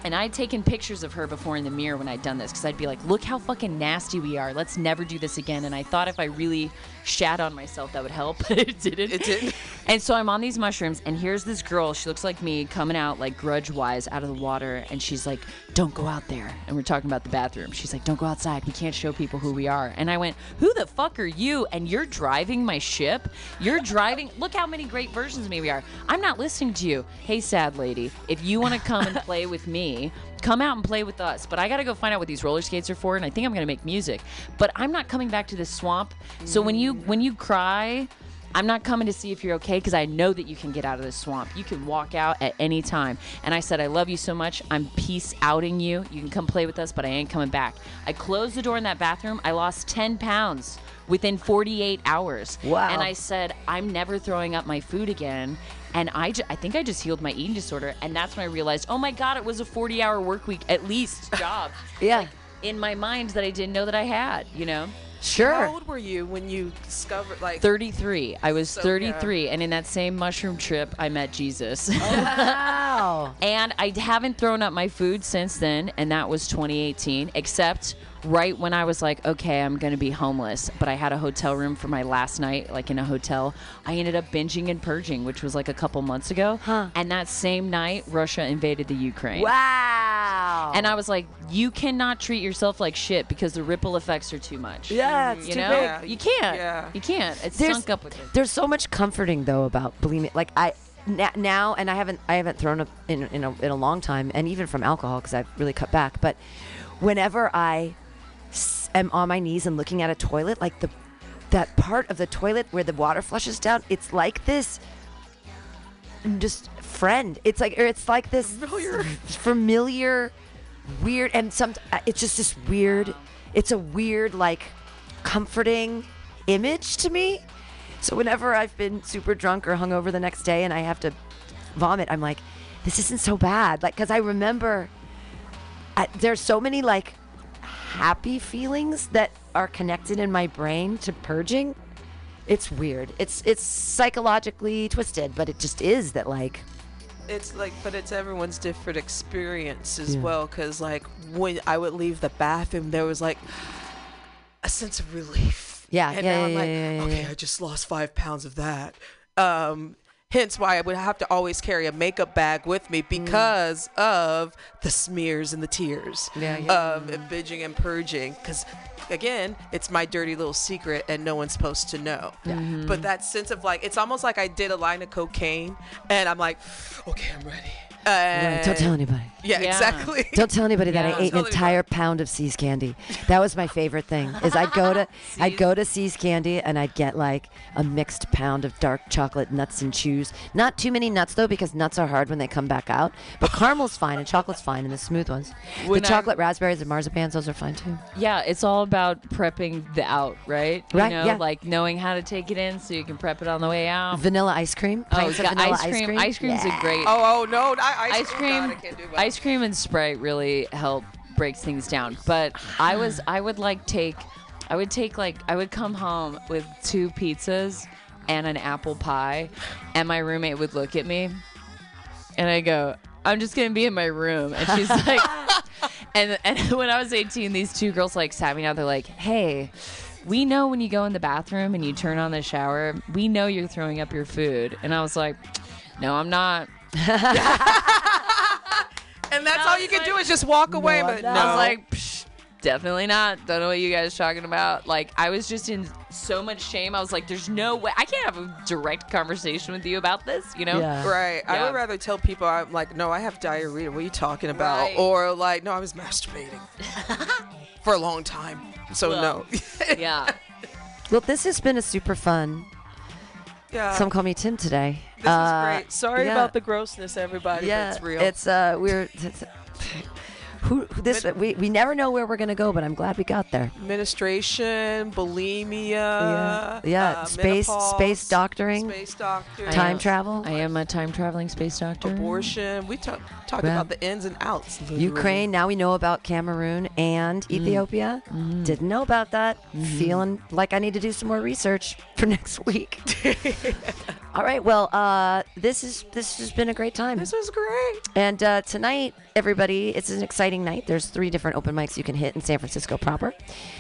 And I'd taken pictures of her before in the mirror when I'd done this because I'd be like, look how fucking nasty we are. Let's never do this again. And I thought if I really shat on myself, that would help. but it didn't. It didn't. And so I'm on these mushrooms, and here's this girl. She looks like me coming out, like grudge wise, out of the water. And she's like, don't go out there. And we're talking about the bathroom. She's like, don't go outside. We can't show people who we are. And I went, who the fuck are you? And you're driving my ship? You're driving. Look how many great versions of me we are. I'm not listening to you. Hey, sad lady, if you want to come and play with me, come out and play with us. But I got to go find out what these roller skates are for, and I think I'm going to make music. But I'm not coming back to this swamp. So when you when you cry I'm not coming to see if you're okay because I know that you can get out of this swamp. You can walk out at any time. And I said, I love you so much. I'm peace outing you. You can come play with us, but I ain't coming back. I closed the door in that bathroom. I lost 10 pounds within 48 hours. Wow. And I said, I'm never throwing up my food again. And I, ju- I think I just healed my eating disorder. And that's when I realized, oh my God, it was a 40 hour work week at least job. Yeah. Like, in my mind that I didn't know that I had, you know? Sure. How old were you when you discovered like 33. I was So, 33. And in that same mushroom trip, I met Jesus. Oh, wow. and I haven't thrown up my food since then. And that was 2018, except right when I was like, okay, I'm going to be homeless. But I had a hotel room for my last night, like in a hotel. I ended up binging and purging, which was like a couple months ago. Huh. And that same night, Russia invaded the Ukraine. Wow. And I was like, you cannot treat yourself like shit because the ripple effects are too much. yeah, it's You too know, big. you can't. Yeah. You can't. It's There's- sunk up with it. There's so much comforting though about bulimia. Like I now, and I haven't I haven't thrown up in in a, in a long time, and even from alcohol because I've really cut back. But whenever I am on my knees and looking at a toilet, like the that part of the toilet where the water flushes down, it's like this just friend. It's like or it's like this familiar, familiar, weird, and some. It's just this weird. It's a weird like comforting image to me. So whenever I've been super drunk or hungover the next day and I have to vomit, I'm like, this isn't so bad. Like, because I remember I, there's so many like happy feelings that are connected in my brain to purging. It's weird. It's it's psychologically twisted, but it just is that like it's like but it's everyone's different experience as Yeah. well because like when i would leave the bathroom there was like a sense of relief Yeah, and yeah, now i'm yeah, like yeah, yeah, okay i just lost five pounds of that um hence why i would have to always carry a makeup bag with me because of the smears and the tears Yeah, yeah. um and binging and purging. Because again it's my dirty little secret and no one's supposed to know. But that sense of like it's almost like i did a line of cocaine and i'm like okay i'm ready Right, don't tell anybody. yeah, Yeah. exactly Don't tell anybody that Yeah. I ate Tell an anybody. entire pound of See's candy. That was my favorite thing. Is I'd go to I'd go to See's candy and I'd get like a mixed pound of dark chocolate nuts and chews. Not too many nuts though, because nuts are hard when they come back out. But caramel's fine and chocolate's fine and the smooth ones. When the I- chocolate raspberries and marzipans, those are fine too. Yeah, it's all about prepping the out, right? Right, know, yeah. like knowing how to take it in so you can prep it on the way out. Vanilla ice cream. Oh, Pints of God, vanilla ice cream. Ice cream's Yeah. a great. oh oh no I, ice, ice cream. God, I can't do both. ice cream and Sprite really help breaks things down. But I was, I would like take, I would take like, I would come home with two pizzas and an apple pie, and my roommate would look at me, and I go, I'm just gonna be in my room, and she's like, and and when I was 18, these two girls like sat me down. They're like, Hey. We know when you go in the bathroom and you turn on the shower, we know you're throwing up your food. And I was like, No, I'm not. and that's all you can do is just walk away I'm but no. I was like, Psh, definitely not. Don't know what you guys are talking about. Like, I was just in so much shame. I was like, there's no way I can't have a direct conversation with you about this, you know? Yeah. Right. I would rather tell people I'm like, no, I have diarrhea. What are you talking about? Right. Or like, no, I was masturbating for a long time. So Well, no. Yeah. Well, this has been a super fun. Yeah. Some call me Tim today. this Uh, is great. Sorry yeah. about the grossness, everybody. Yeah, but it's real. It's uh, we're. It's, who, who this we, we never know where we're gonna go, but I'm glad we got there. administration, bulimia, yeah, yeah. uh, space menopause, space doctoring, space doctor, time am- travel, I am a time traveling space doctor. abortion. We talk, talked Yeah. about the ins and outs. literally. Ukraine. Now we know about Cameroon and Ethiopia. Didn't know about that. Feeling like I need to do some more research for next week. All right. Well, uh, this is this has been a great time. This was great. And uh, tonight, everybody, it's an exciting night. There's three different open mics you can hit in San Francisco proper.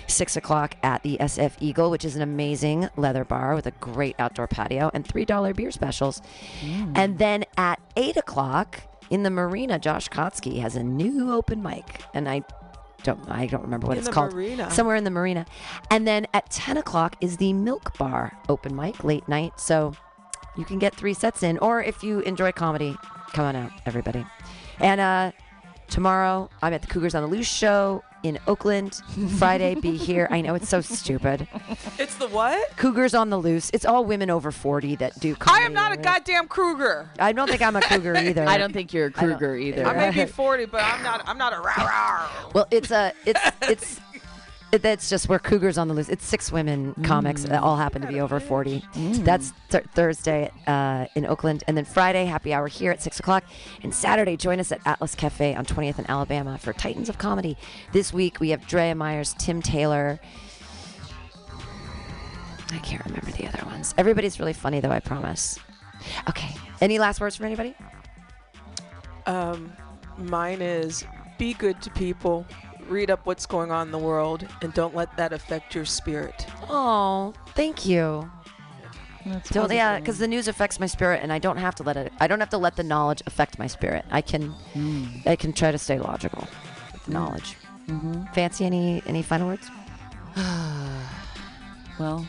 Six o'clock at the SF Eagle, which is an amazing leather bar with a great outdoor patio and three dollar beer specials. And then at eight o'clock in the marina, Josh Kotsky has a new open mic, and I. Don't, I don't remember what In it's called. marina. Somewhere in the marina. And then at 10 o'clock is the Milk Bar open mic, late night. So you can get three sets in. Or if you enjoy comedy, come on out, everybody. And uh, Tomorrow, I'm at the Cougars on the Loose show in Oakland. Friday, be here. I know it's so stupid. It's the what? Cougars on the Loose. It's all women over 40 that do I comedy. am not a goddamn Kruger. I don't think I'm a cougar either. I don't think you're a don't- Kruger either. I may be 40, but I'm not. I'm not a rah rah. Well, it's a it's it's it, that's just we're cougars on the loose. It's six women comics that all happen to be over forty. That's th- Thursday uh, in Oakland, and then Friday happy hour here at six o'clock, and Saturday join us at Atlas Cafe on 20th and Alabama for Titans of Comedy. This week we have Drea Myers, Tim Taylor. I can't remember the other ones. Everybody's really funny though. I promise. Okay. Any last words from anybody? Um, mine is be good to people, read up what's going on in the world, and don't let that affect your spirit. Oh, thank you. That's Don't, yeah, because the news affects my spirit, and I don't have to let it. I don't have to let the knowledge affect my spirit. I can, hmm. I can try to stay logical with the hmm. knowledge. Mm-hmm. Fancy any any final words? Well,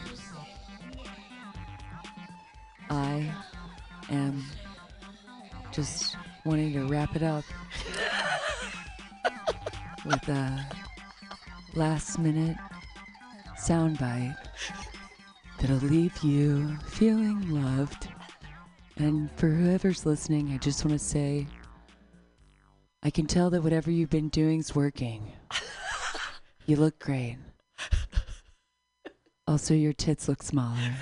I am just wanting to wrap it up with a last minute soundbite that'll leave you feeling loved. And for whoever's listening, I just want to say I can tell that whatever you've been doing's working. You look great. Also, your tits look smaller.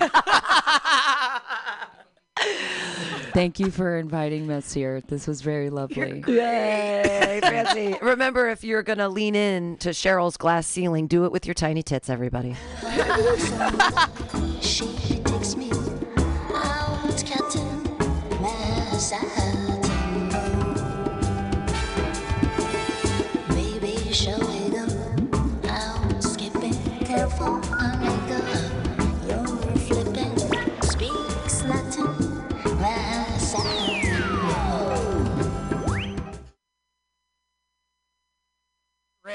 Thank you for inviting us here. This was very lovely. Yay, fancy! Remember, if you're gonna lean in to Cheryl's glass ceiling, do it with your tiny tits, everybody. She takes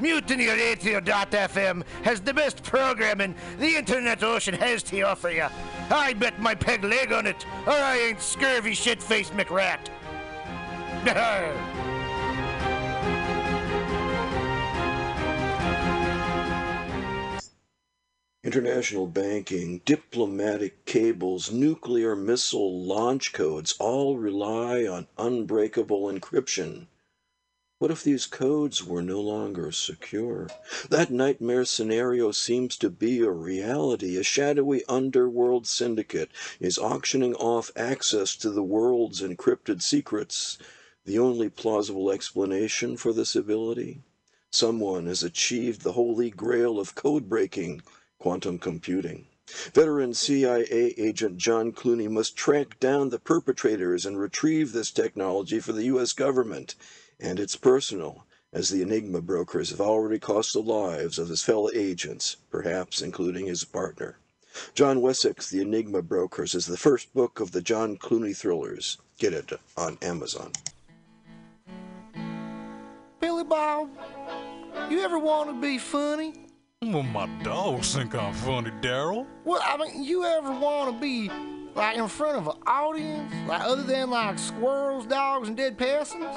MutinyRadio.fm has the best programming the internet ocean has to offer you. I bet my peg leg on it, or I ain't scurvy shit-faced McRat. International banking, diplomatic cables, nuclear missile launch codes all rely on unbreakable encryption. What if these codes were no longer secure? That nightmare scenario seems to be a reality. A shadowy underworld syndicate is auctioning off access to the world's encrypted secrets. The only plausible explanation for this ability? Someone has achieved the holy grail of code breaking quantum computing. Veteran CIA agent John Clooney must track down the perpetrators and retrieve this technology for the U.S. government. And it's personal, as the Enigma brokers have already cost the lives of his fellow agents, perhaps including his partner. John Wessex, The Enigma Brokers, is the first book of the John Clooney thrillers. Get it on Amazon. Billy Bob, you ever want to be funny? Well, my dogs think I'm funny, Daryl. Well, I mean, you ever want to be like in front of an audience, like other than like squirrels, dogs, and dead persons?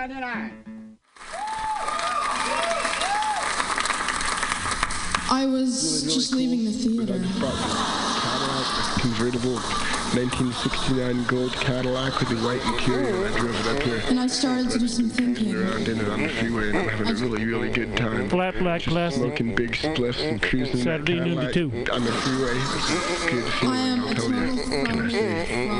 Four ninety nine. I was just leaving the theater. Cadillac, convertible 1969 gold Cadillac with the white interior. I drove it up here. And I started to do some thinking. Around in it on the freeway and I'm having a really, really good time. Flat black Just classic. Smoking big spliffs and cruising in that Saturday noon to Cadillac two. on the freeway. It's good I am feeling, a I'll tell total you. Can I say?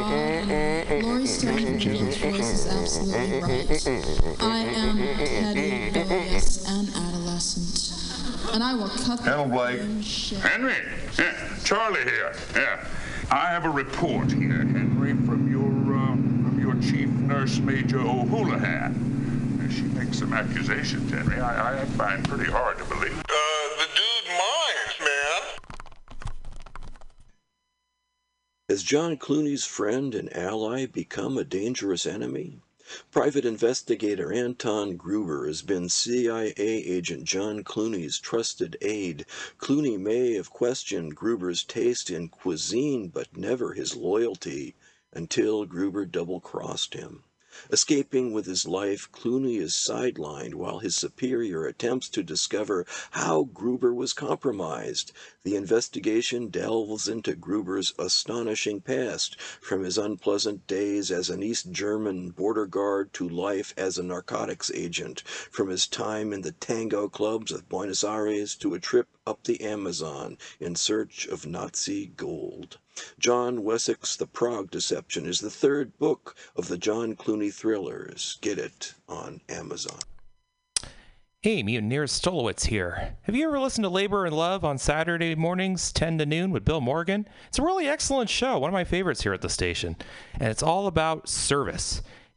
Fraud. Laurie Stone's voice is absolutely right. I am petty, rebellious, and adolescent. And I will cut Hello, Blake. shit. Henry, yeah, Charlie here. Yeah, I have a report here, Henry, from your uh, from your chief nurse, Major O'Houlihan. She makes some accusations, Henry. I, I find pretty hard to believe. Uh, the dude minds, man. Has John Clooney's friend and ally become a dangerous enemy? Private investigator Anton Gruber has been CIA agent John Clooney's trusted aide. Clooney may have questioned Gruber's taste in cuisine, but never his loyalty until Gruber double crossed him. Escaping with his life, Clooney is sidelined while his superior attempts to discover how Gruber was compromised. The investigation delves into Gruber's astonishing past, from his unpleasant days as an East German border guard to life as a narcotics agent, from his time in the tango clubs of Buenos Aires to a trip up the Amazon in search of Nazi gold. John Wessex' The Prague Deception is the third book of the John Clooney thrillers. Get it on Amazon. Hey, Mutineers Stolowitz here. Have you ever listened to Labor and Love on Saturday mornings, 10 to noon, with Bill Morgan? It's a really excellent show, one of my favorites here at the station. And it's all about service.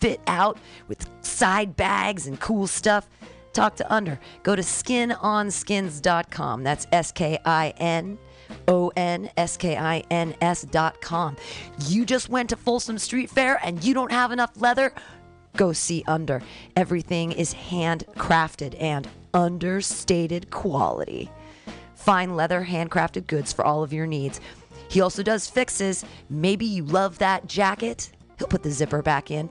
fit out with side bags and cool stuff? Talk to Under. Go to skinonskins.com. That's S K I N O N S K I N S dot com. You just went to Folsom Street Fair and you don't have enough leather? Go see Under. Everything is handcrafted and understated quality. Fine leather, handcrafted goods for all of your needs. He also does fixes. Maybe you love that jacket. He'll put the zipper back in.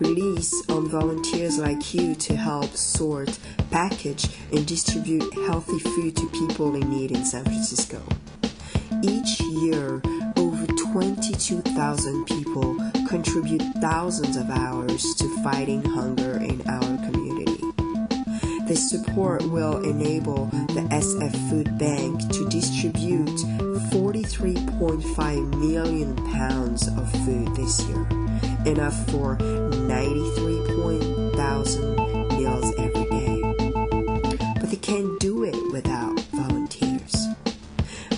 relies on volunteers like you to help sort, package, and distribute healthy food to people in need in San Francisco. Each year, over 22,000 people contribute thousands of hours to fighting hunger in our community. This support will enable the SF Food Bank to distribute 43.5 million pounds of food this year, enough for 93,000 meals every day. But they can't do it without volunteers.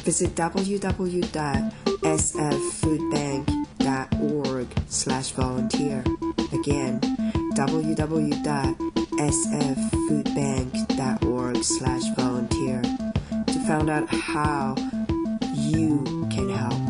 Visit www.sffoodbank.org slash volunteer. Again, www.sffoodbank.org slash volunteer to find out how you can help.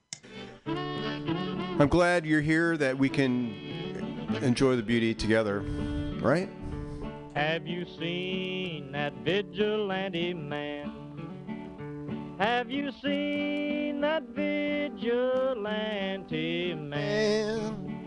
I'm glad you're here that we can enjoy the beauty together, right? Have you seen that vigilante man? Have you seen that vigilante man?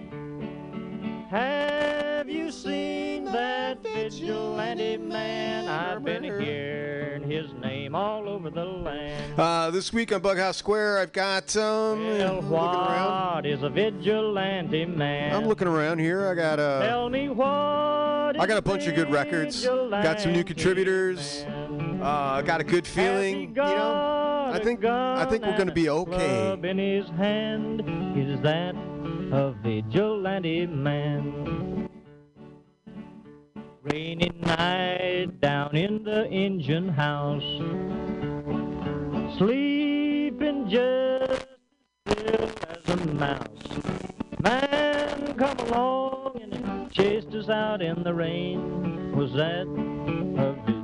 Have you seen that vigilante man? I've been hearing his name all over the land. Uh, this week on Bughouse Square, I've got um. Well, looking around. what is a vigilante man? I'm looking around here. I got a. Tell me what I got a bunch of good records. Got some new contributors. Uh, I got a good feeling. You know, I think I think we're gonna be okay. in his hand. Is that a vigilante man? Rainy night down in the engine house, sleeping just still as a mouse. Man come along and chased us out in the rain. Was that a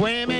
Women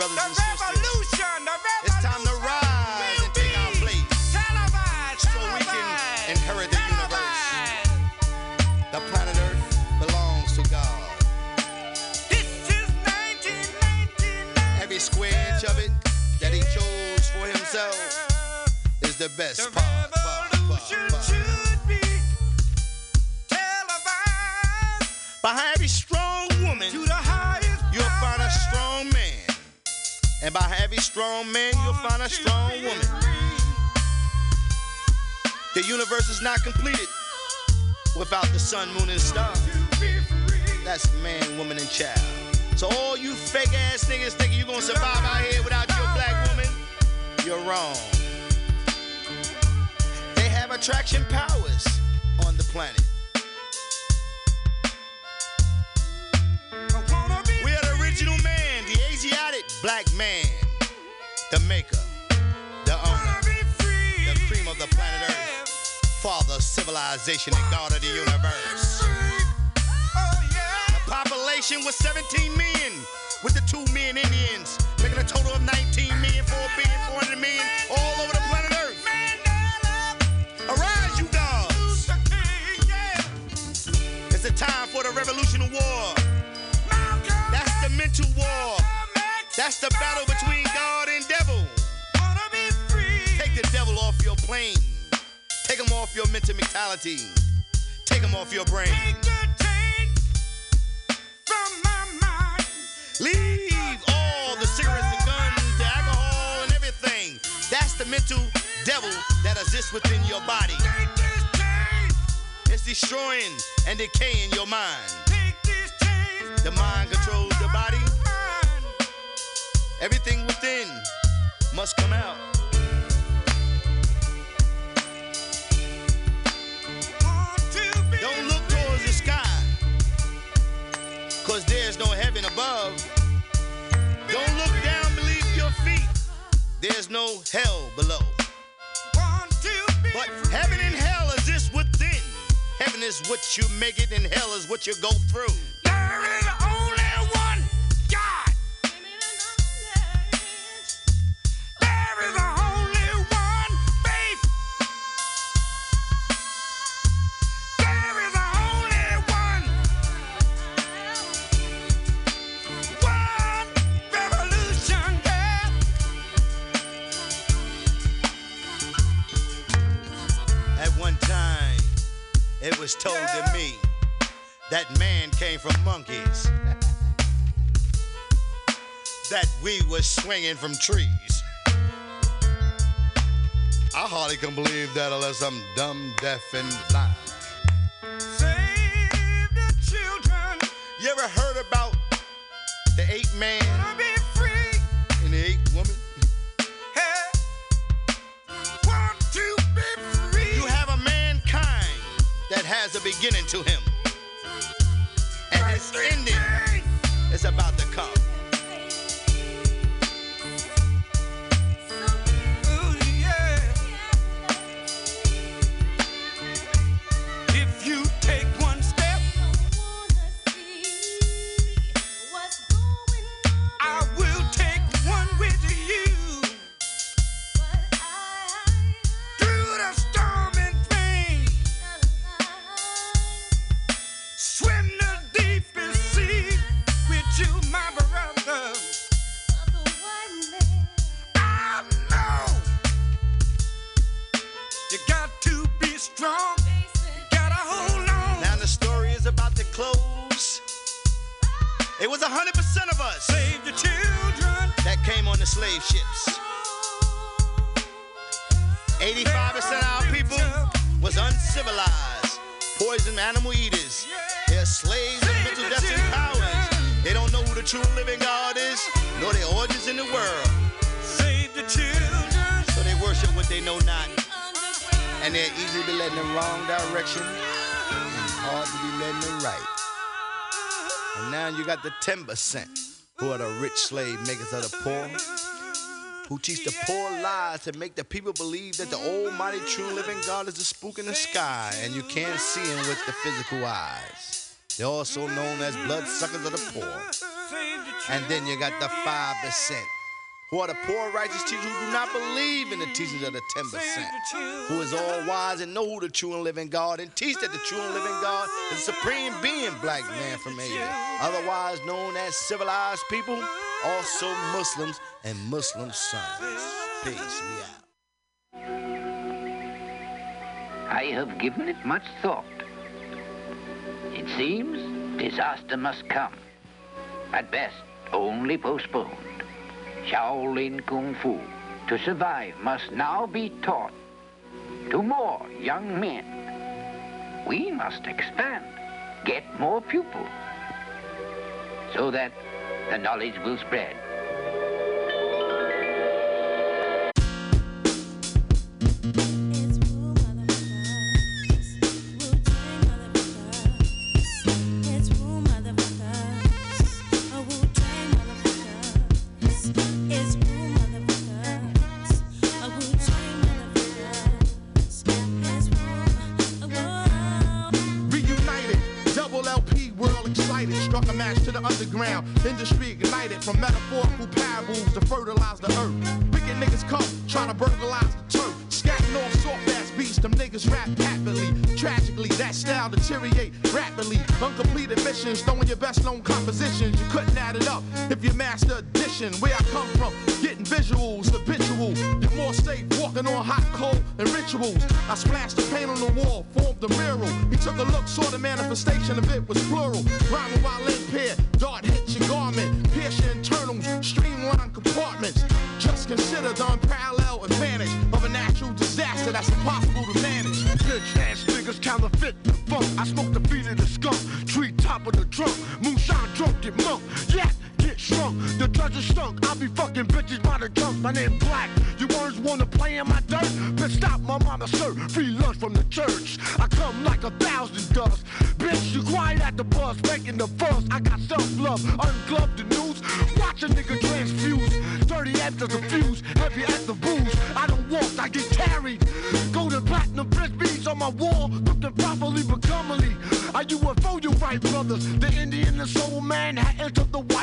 brothers the and sisters. The revolution, the revolution. It's time to rise and take our place. Televised, so televised, we can inherit the universe. The planet Earth belongs to God. This is 1999. Every square inch of it that he chose for himself is the best. The by every strong man, you'll find a strong woman. The universe is not completed without the sun, moon, and stars. That's man, woman, and child. So all you fake ass niggas thinking you gonna survive out here without your black woman, you're wrong. They have attraction powers on the planet. Maker, the owner, the cream of the planet Earth, father of civilization and god of the universe. The population was 17 million, with the 2 million Indians, making a total of 19 million, 4 billion, 400 million, all over the planet Earth. Arise, you gods! It's the time for the revolution war. That's the mental war. That's the battle between God devil off your plane. Take him off your mental mentality. Take him off your brain. Take the taint from my mind. Leave all the cigarettes, the guns, the alcohol, and everything. That's the mental devil that exists within your body. It's destroying and decaying your mind. The mind controls the body. Everything within must come out. Don't look towards the sky, cause there's no heaven above. Don't look down beneath your feet, there's no hell below. But heaven and hell exist within. Heaven is what you make it, and hell is what you go through. There is it was told to me that man came from monkeys. that we was swinging from trees. I hardly can believe that unless I'm dumb, deaf, and blind. Save the children. You ever heard about the eight man has a beginning to him. And his ending is about to come. You got the 10% who are the rich slave makers of the poor, who teach the poor lies to make the people believe that the almighty true living God is a spook in the sky and you can't see him with the physical eyes. They're also known as bloodsuckers of the poor. And then you got the 5%, who are the poor righteous teachers who do not believe in the teachings of the 10%, who is all wise and know who the true and living God and teach that the true and living God is the supreme being, black man from Asia, otherwise known as civilized people, also Muslims and Muslim sons. Peace, we out. I have given it much thought. It seems disaster must come. At best, only postponed. Shaolin Kung Fu, to survive, must now be taught to more young men. We must expand, get more pupils, so that the knowledge will spread. Industry ignited from metaphorical parables to fertilize the earth. Wicked niggas come, trying to burglarize the turf. Scatting off soft ass beats, them niggas rap happily. Tragically, that style deteriorate rapidly. Uncompleted missions, throwing your best known compositions. You couldn't add it up if you master addition. Where I come from, getting visuals, habitual. You're more safe walking on hot coal and rituals. I splashed the paint on the wall, formed a mural. He took a look, saw the manifestation of it was plural. Rhyming while